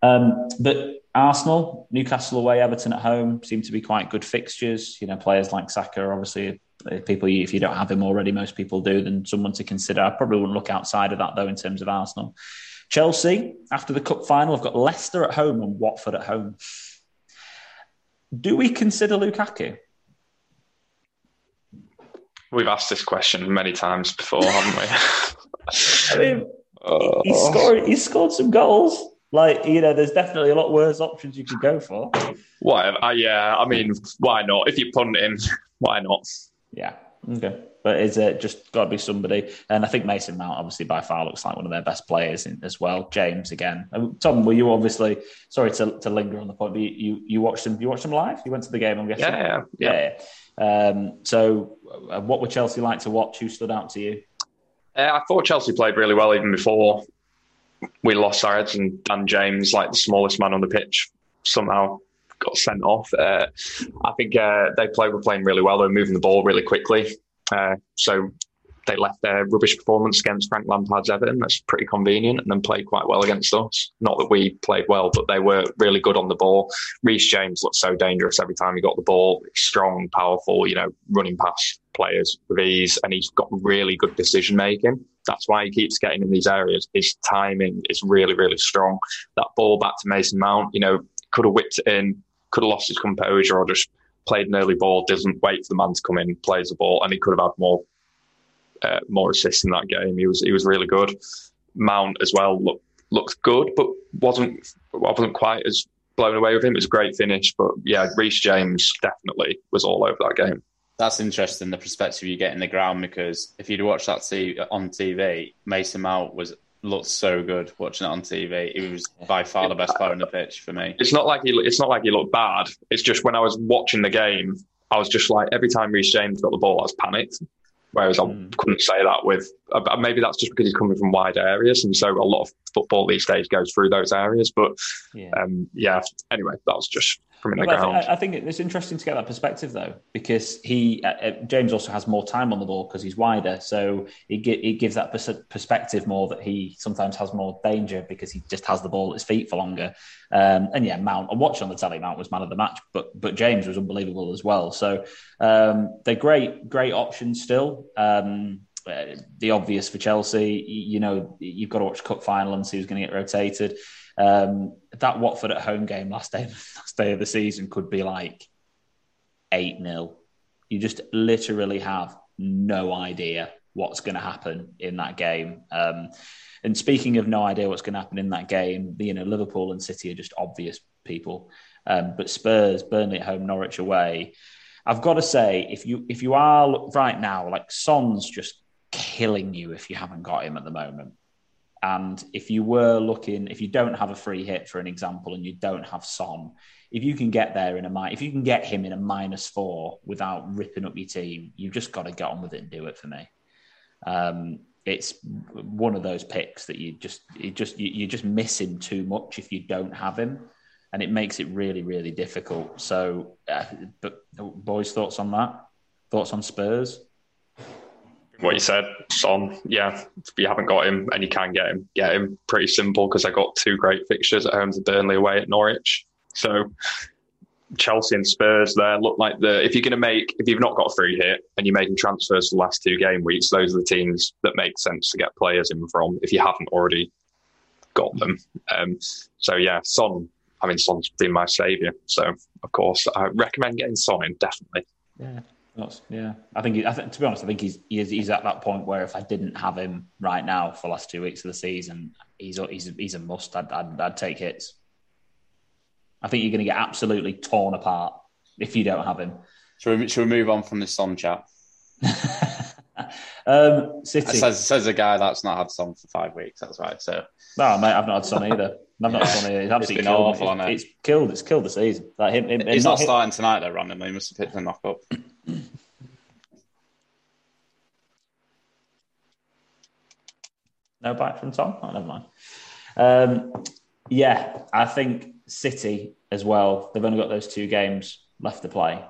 A: Um, but Arsenal, Newcastle away, Everton at home seem to be quite good fixtures. You know, players like Saka, obviously, people if you don't have him already, most people do. Then someone to consider. I probably wouldn't look outside of that though in terms of Arsenal. Chelsea after the cup final, I've got Leicester at home and Watford at home. Do we consider Lukaku?
B: We've asked this question many times before, haven't we?
A: I mean, he scored. He scored some goals. Like you know, there's definitely a lot worse options you could go for.
B: Why? Uh, yeah, I mean, why not? If you punt him, why not?
A: Yeah. Okay. But is it just got to be somebody? And I think Mason Mount, obviously, by far looks like one of their best players in, as well. James again. Tom, were you obviously sorry to, to linger on the point, but you, you, you watched them? You watched them live? You went to the game? I'm guessing.
B: Yeah, yeah,
A: yeah. yeah. Um, so, uh, what would Chelsea like to watch? Who stood out to you?
B: Uh, I thought Chelsea played really well even before we lost our heads and Dan James, like the smallest man on the pitch, somehow got sent off. Uh, I think uh, they play were playing really well. They were moving the ball really quickly. Uh, so they left their rubbish performance against Frank Lampard's Everton. That's pretty convenient, and then played quite well against us. Not that we played well, but they were really good on the ball. Reece James looked so dangerous every time he got the ball. Strong, powerful, you know, running past players with ease, and he's got really good decision making. That's why he keeps getting in these areas. His timing is really, really strong. That ball back to Mason Mount, you know, could have whipped it in, could have lost his composure, or just played an early ball, doesn't wait for the man to come in, plays the ball, and he could have had more uh, more assists in that game. He was he was really good. Mount as well looked looked good, but wasn't wasn't quite as blown away with him. It was a great finish, but yeah, Reece James definitely was all over that game.
C: That's interesting, the perspective you get in the ground, because if you'd watched that on TV, Mason Mount was looked so good watching it on TV. He was by far the best player on the pitch for me.
B: It's not like he it's not like he looked bad. It's just when I was watching the game, I was just like every time Reece James got the ball, I was panicked. Whereas mm. I couldn't say that with uh, maybe that's just because he's coming from wide areas, and so a lot of football these days goes through those areas. But yeah, um, yeah anyway, that was just from in the ground.
A: I, I, think it's interesting to get that perspective though, because he uh, uh James also has more time on the ball because he's wider, so it, it gives that pers- perspective more that he sometimes has more danger because he just has the ball at his feet for longer. Um, and yeah, Mount, I watched on the telly, Mount was man of the match, but but James was unbelievable as well. So um, they're great, great options still. Um, uh, the obvious for Chelsea, you know, you've got to watch Cup final and see who's going to get rotated. Um, that Watford at home game last day, last day of the season could be like 8 0. You just literally have no idea what's going to happen in that game. Um, and speaking of no idea what's going to happen in that game, you know, Liverpool and City are just obvious people. Um, but Spurs, Burnley at home, Norwich away. I've got to say, if you if you are right now, like Son's just killing you if you haven't got him at the moment. And if you were looking, if you don't have a free hit, for an example, and you don't have Son, if you can get there in a if you can get him in a minus four without ripping up your team, you've just got to get on with it and do it for me. Um, it's one of those picks that you just you just you, just missing too much if you don't have him, and it makes it really really difficult. So, uh, but boys, thoughts on that? Thoughts on Spurs?
B: What you said, Son, yeah, if you haven't got him and you can get him, get him. Pretty simple because I got two great fixtures at home to Burnley away at Norwich. So Chelsea and Spurs there look like the if you're going to make if you've not got a free hit and you're making transfers the last two game weeks, those are the teams that make sense to get players in from if you haven't already got them. Um, so yeah, Son. I mean, Son's been my saviour, so of course I recommend getting Son in definitely.
A: Yeah. That's, yeah, I think, he, I think to be honest, I think he's, he's he's at that point where if I didn't have him right now for the last two weeks of the season, he's he's he's a must. I'd, I'd, I'd take hits. I think you're going to get absolutely torn apart if you don't have him.
C: Should we, should we move on from this Son chat?
A: um, City
C: says, says a guy that's not had Son for five weeks. That's right. So
A: no, mate, I've not had Son either. I've not had Son either. It's absolutely it's killed, awful, it? it's, it's killed. It's killed the season. Like him, him
C: he's not, starting tonight though. Randomly, he must have picked a knock up.
A: No bite from Tom? Oh, never mind. Um, yeah, I think City as well. They've only got those two games left to play.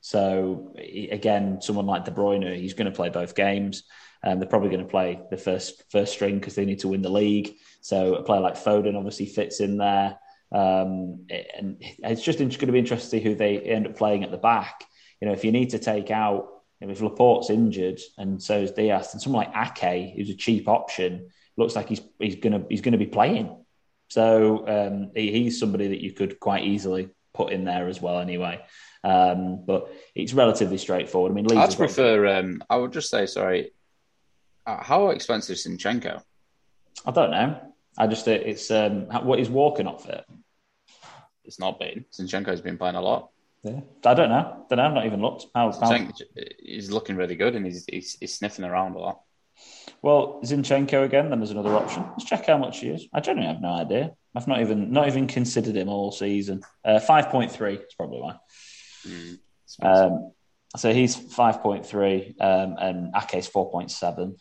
A: So again, someone like De Bruyne, he's going to play both games. Um, they're probably going to play the first first string because they need to win the league. So a player like Foden obviously fits in there. Um, and it's just going to be interesting to see who they end up playing at the back. You know, if you need to take out if Laporte's injured and so is Dias, and someone like Ake, who's a cheap option, looks like he's he's gonna he's gonna be playing. So um, he, he's somebody that you could quite easily put in there as well. Anyway, um, but it's relatively straightforward. I mean,
C: I'd prefer. Um, I would just say, sorry. Uh, how expensive is Zinchenko?
A: I don't know. I just it's um, what is Walker not fit?
C: It's not been. Zinchenko's been playing a lot.
A: Yeah, I don't know. Don't know. I've not even looked. How, how...
C: He's looking really good, and he's, he's, he's sniffing around a lot.
A: Well, Zinchenko again. Then there's another option. Let's check how much he is. I genuinely have no idea. I've not even not even considered him all season. Uh, five point three is probably why. Mm, um, so he's five point three, um, and Ake's four point seven.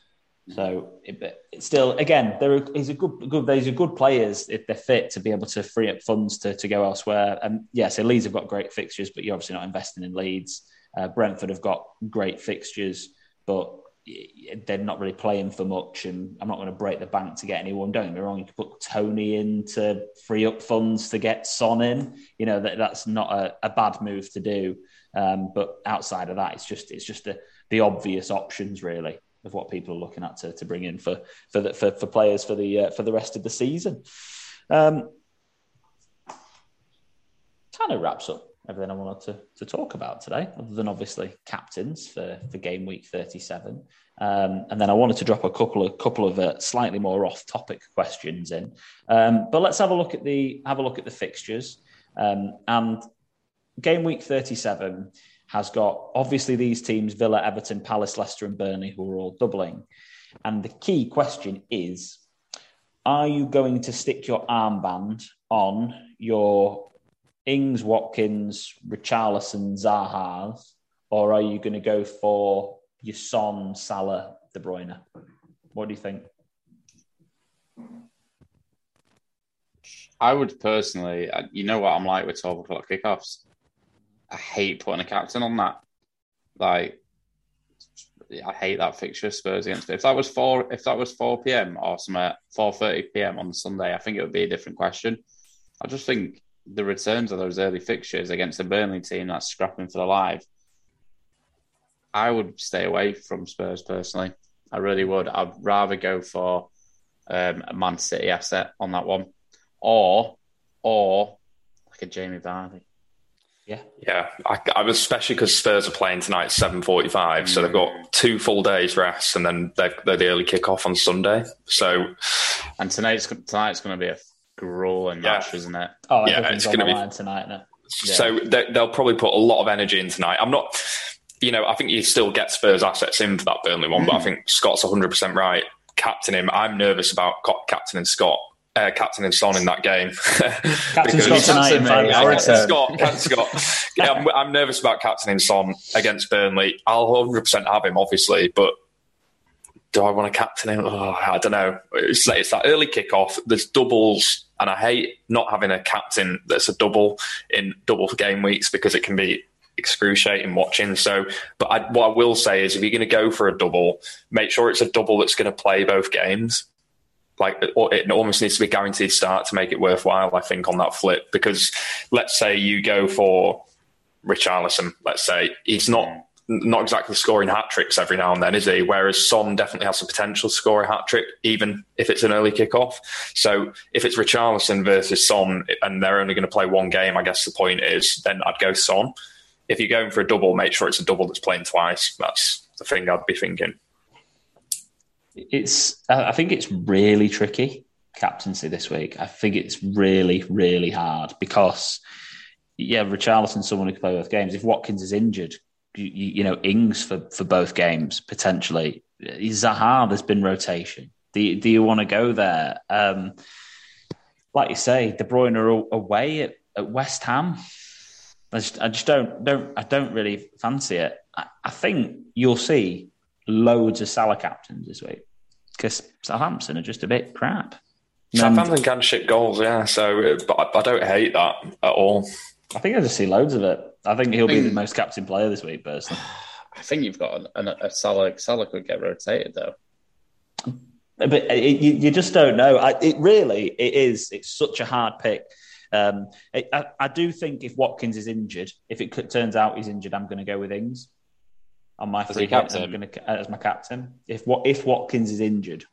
A: So it, it's still again, there he's a good, good. These are good players if they're fit to be able to free up funds to, to go elsewhere. And yes, so Leeds have got great fixtures, but you're obviously not investing in Leeds. Uh, Brentford have got great fixtures, but they're not really playing for much. And I'm not going to break the bank to get anyone. Don't get me wrong. You could put Toney in to free up funds to get Son in. You know that that's not a, a bad move to do. Um, but outside of that, it's just it's just the the obvious options really of what people are looking at to, to bring in for for, the, for for players for the uh, for the rest of the season. Um, kind of wraps up everything I wanted to, to talk about today, other than obviously captains for, for game week 37. Um, and then I wanted to drop a couple of couple of uh, slightly more off topic questions in. Um, but let's have a look at the have a look at the fixtures um, and game week 37 has got obviously these teams Villa, Everton, Palace, Leicester, and Burnley, who are all doubling. And the key question is are you going to stick your armband on your Ings, Watkins, Richarlison, Zaha's, or are you going to go for your Son, Salah, De Bruyne? What do you think?
C: I would personally, uh, you know what I'm like with 12 o'clock kickoffs. I hate putting a captain on that. Like, I hate that fixture Spurs against. If that was four, if that was four p.m. or somewhere four thirty p.m. on Sunday, I think it would be a different question. I just think the returns of those early fixtures against the Burnley team that's scrapping for the live. I would stay away from Spurs personally. I really would. I'd rather go for um, a Man City asset on that one, or or like a Jamie Vardy.
A: Yeah,
B: yeah. I, I was especially because Spurs are playing tonight at seven forty-five, mm. so they've got two full days rest, and then they're, they're the early kick-off on Sunday. So,
C: and tonight's tonight's going to be a grueling yeah. match, isn't it?
A: Oh, yeah, it's going to be tonight. No?
B: Yeah. So they, they'll probably put a lot of energy in tonight. I'm not you know, I think you still get Spurs assets in for that Burnley one, mm. but I mm. think Scott's 100% right. Captain him. I'm nervous about captain and Scott. Uh, captain and Son in that game.
A: Captain Scott tonight, mate.
B: Captain Scott, Captain Scott. Yeah, I'm, I'm, nervous about captain and Son against Burnley. I'll 100% have him, obviously, but do I want to captain him? Oh, I don't know. It's, it's that early kickoff. There's doubles, and I hate not having a captain that's a double in double for game weeks because it can be excruciating watching. So, but I, what I will say is, if you're going to go for a double, make sure it's a double that's going to play both games. Like it almost needs to be guaranteed start to make it worthwhile. I think on that flip, because let's say you go for Richarlison. Let's say he's not not exactly scoring hat tricks every now and then, is he? Whereas Son definitely has the potential to score a hat trick, even if it's an early kickoff. So if it's Richarlison versus Son, and they're only going to play one game, I guess the point is, then I'd go Son if you're going for a double, make sure it's a double that's playing twice. That's the thing I'd be thinking.
A: It's. I think it's really tricky captaincy this week. I think it's really, really hard because, yeah, Richarlison, someone who can play both games. If Watkins is injured, you, you know, Ings for, for both games potentially. Zaha, there's been rotation. Do you, do you want to go there? Um, like you say, De Bruyne are away at, at West Ham. I just, I just don't don't I don't really fancy it. I, I think you'll see loads of Salah captains this week because Southampton are just a bit crap.
B: Southampton can shit goals, yeah. So, but I, I, don't hate that at all.
A: I think I just see loads of it. I think he'll I think, be the most captain player this week, personally.
C: I think you've got a, a, a Salah. Salah could get rotated though.
A: But it, you, you, just don't know. I, it really it is. It's such a hard pick um, I, I, do think if Watkins is injured, if it turns out he's injured, I'm going to go with Ings on my free captain. I'm to, as my captain. If what if Watkins is injured,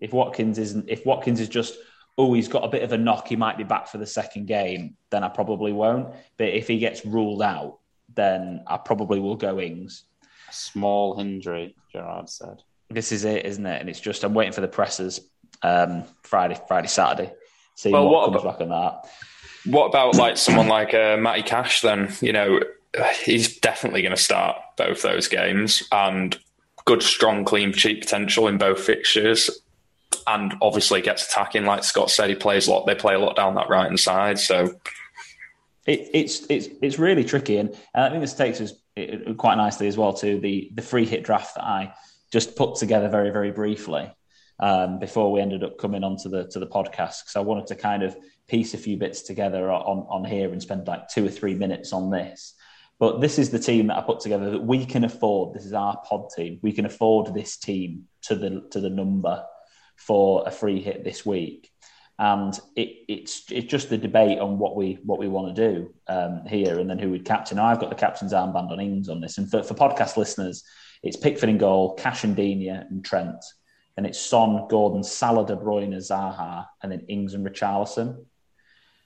A: if Watkins isn't, if Watkins is just oh he's got a bit of a knock, he might be back for the second game, then I probably won't. But if he gets ruled out, then I probably will go Ings.
C: A small injury, Gerrard said.
A: This is it, isn't it? And it's just I'm waiting for the presses um, Friday, Friday, Saturday. See well, what, what comes about, back on that.
B: What about like someone like uh, Matty Cash? Then you know he's definitely going to start both those games and good, strong, clean sheet potential in both fixtures. And obviously gets attacking, like Scott said. He plays a lot. They play a lot down that right hand side. So
A: it, it's it's it's really tricky, and, and I think this takes us quite nicely as well to the the free hit draft that I just put together very very briefly um, before we ended up coming onto the to the podcast because I wanted to kind of piece a few bits together on on here and spend like two or three minutes on this. But this is the team that I put together that we can afford. This is our pod team. We can afford this team to the to the number for a free hit this week. And it, it's it's just the debate on what we what we want to do um, here, and then who would captain. I've got the captain's armband on Ings on this, and for, for podcast listeners, it's Pickford in goal, Cash and Digne and Trent. Then it's Son, Gordon, Salah, De Bruyne, Zaha, and then Ings and Richarlison.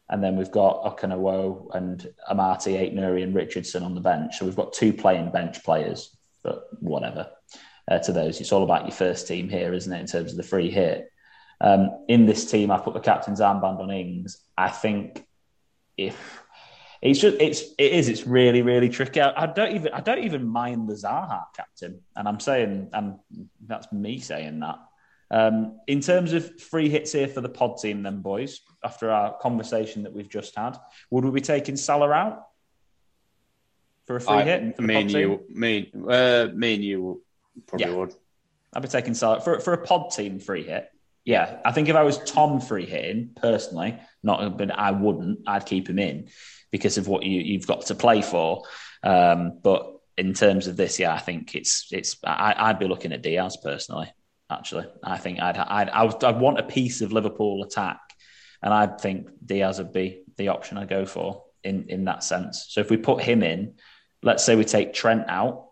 A: And then we've got Okonkwo and Amartey, Aït-Nouri and Richardson on the bench. So we've got two playing bench players, but whatever. Uh, to those, it's all about your first team here, isn't it, in terms of the free hit? Um, in this team, I put the captain's armband on Ings. I think if It's just it's it is it's really really tricky. I, I, don't even I don't even mind the Zaha captain, and I'm saying and that's me saying that. Um, in terms of free hits here for the pod team, then boys, after our conversation that we've just had, would we be taking Salah out for a free I, hit?
C: me and you, me, uh, me and you probably yeah. would.
A: I'd be taking Salah for for a pod team free hit. Yeah, I think if I was Tom free hitting personally, not but I wouldn't. I'd keep him in because of what you, you've got to play for. Um, but in terms of this, yeah, I think it's it's. I, would be looking at Diaz personally. Actually, I think I'd I'd I'd, I'd want a piece of Liverpool attack, and I think Diaz would be the option I go for in in that sense. So if we put him in, let's say we take Trent out,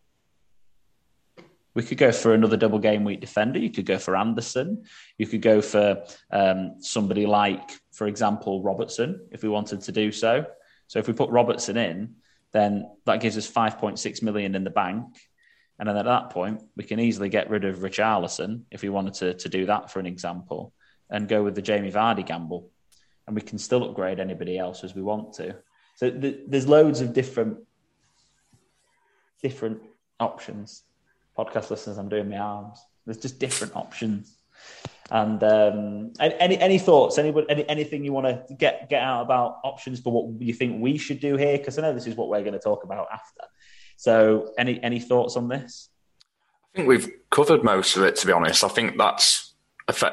A: we could go for another double game week defender. You could go for Andersen. You could go for um, somebody like, for example, Robertson, if we wanted to do so. So if we put Robertson in, then that gives us 5.6 million in the bank. And then at that point, we can easily get rid of Richarlison if we wanted to, to do that, for an example, and go with the Jamie Vardy gamble. And we can still upgrade anybody else as we want to. So th- there's loads of different different options. Podcast listeners, I'm doing my arms. There's just different options. And um, any any thoughts? Anybody, any anything you want to get get out about options for what you think we should do here? Because I know this is what we're going to talk about after. So, any any thoughts on this?
B: I think we've covered most of it. To be honest, I think that's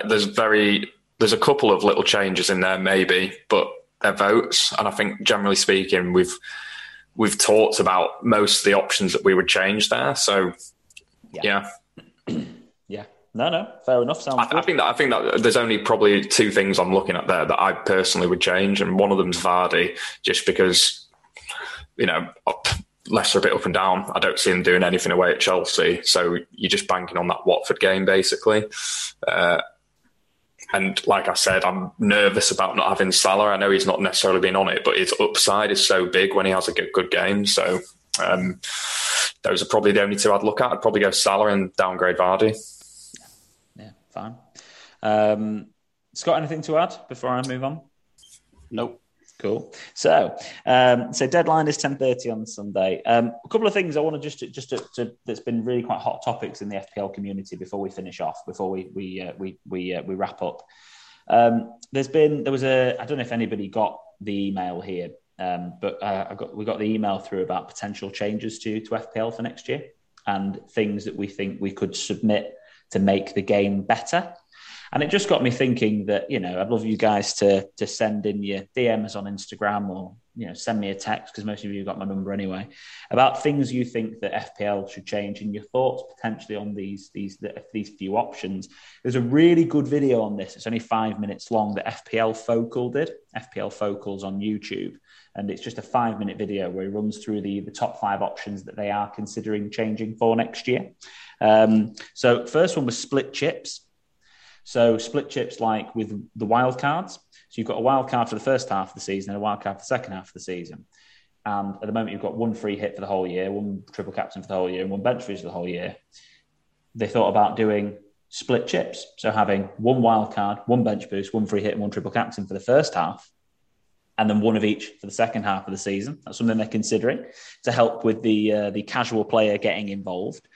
B: there's very there's a couple of little changes in there maybe, but they're votes, and I think generally speaking, we've we've talked about most of the options that we would change there. So, yeah.
A: yeah. No, no, fair enough. Sounds
B: I, I, think that I think that there's only probably two things I'm looking at there that I personally would change, and one of them's Vardy, just because you know Leicester a bit up and down. I don't see them doing anything away at Chelsea, so you're just banking on that Watford game basically. Uh, and like I said, I'm nervous about not having Salah. I know he's not necessarily been on it, but his upside is so big when he has a good game. So um, those are probably the only two I'd look at. I'd probably go Salah and downgrade Vardy Yeah,
A: fine. Um, Scott, anything to add before I move on?
C: Nope.
A: Cool. So, um, so deadline is ten thirty on Sunday. Um, a couple of things I want to just to, just to, to, that's been really quite hot topics in the FPL community before we finish off, before we we uh, we we uh, we wrap up. Um, there's been there was a I don't know if anybody got the email here, um, but uh, I got we got the email through about potential changes to to FPL for next year and things that we think we could submit to make the game better. And it just got me thinking that, you know, I'd love you guys to to send in your DMs on Instagram or, you know, send me a text because most of you got my number anyway, about things you think that FPL should change and your thoughts potentially on these these these few options. There's a really good video on this. It's only five minutes long that FPL Focal did. FPL Focals on YouTube. And it's just a five minute video where he runs through the, the top five options that they are considering changing for next year. Um, so first one was split chips. So split chips like with the wild cards. So you've got a wild card for the first half of the season and a wild card for the second half of the season. And at the moment, you've got one free hit for the whole year, one triple captain for the whole year, and one bench boost for the whole year. They thought about doing split chips. So having one wild card, one bench boost, one free hit, and one triple captain for the first half, and then one of each for the second half of the season. That's something they're considering to help with the uh, the casual player getting involved.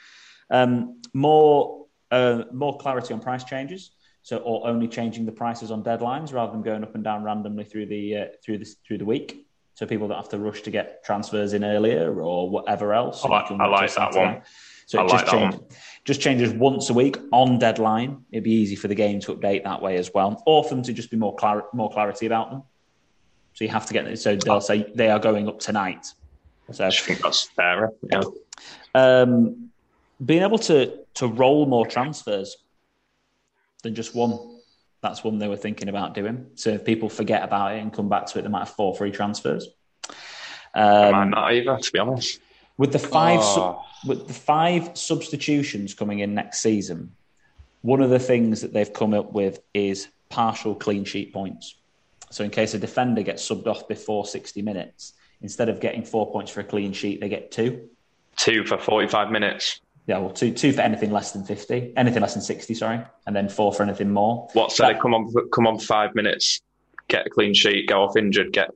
A: Um, more uh, more clarity on price changes. So, or only changing the prices on deadlines rather than going up and down randomly through the uh, through the through the week. So people don't have to rush to get transfers in earlier or whatever else.
B: I like, I like that one.
A: So it just, change, just changes once a week on deadline. It'd be easy for the game to update that way as well, or for them to just be more clar- more clarity about them. So you have to get so they'll say they are going up tonight. So
B: I think that's fair. Yeah.
A: Um, being able to to roll more transfers than just one. That's one they were thinking about doing. So if people forget about it and come back to it, they might have four free transfers.
B: Um, might not either, to be honest.
A: With the five oh. su- with the five substitutions coming in next season, one of the things that they've come up with is partial clean sheet points. So in case a defender gets subbed off before 60 minutes, instead of getting four points for a clean sheet, they get two.
B: Two for 45 minutes.
A: Yeah, well, two two for anything less than 50, anything less than 60, sorry, and then four for anything more.
B: What? So that, come on come on five minutes, get a clean sheet, go off injured, get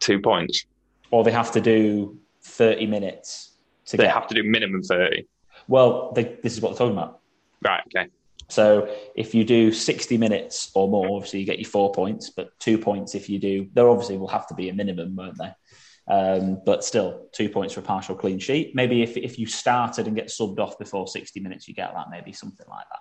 B: two points.
A: or they have to do 30 minutes
B: to they get... have to do minimum 30
A: well they, this is what they're talking about
B: right okay
A: so if you do 60 minutes or more obviously you get your four points but two points if you do there obviously will have to be a minimum won't they um, but still two points for a partial clean sheet maybe if, if you started and get subbed off before 60 minutes you get that maybe something like that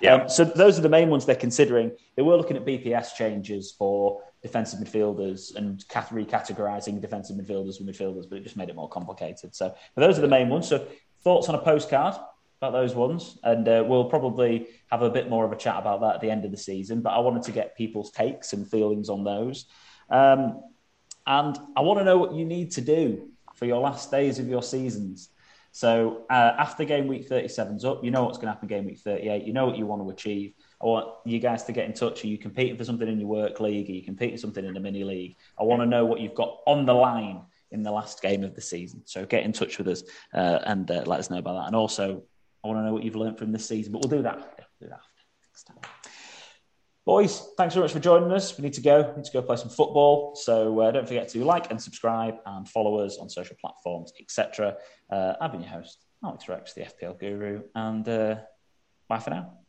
A: yeah. Um, so those are the main ones they're considering. They were looking at BPS changes for defensive midfielders and recategorizing defensive midfielders with midfielders, but it just made it more complicated. So those are the main ones. So thoughts on a postcard about those ones, and uh, we'll probably have a bit more of a chat about that at the end of the season. But I wanted to get people's takes and feelings on those, um, and I want to know what you need to do for your last days of your seasons. So uh, after game week 37's up, you know what's going to happen game week 38. You know what you want to achieve. I want you guys to get in touch. Are you competing for something in your work league? Are you competing for something in a mini league? I want to know what you've got on the line in the last game of the season. So get in touch with us uh, and uh, let us know about that. And also, I want to know what you've learned from this season. But we'll do that. We'll do that after. Boys, thanks very much for joining us. We need to go. We need to go play some football. So uh, don't forget to like and subscribe and follow us on social platforms, etc. Uh, I've been your host, Alex Rex, the FPL guru, and uh, bye for now.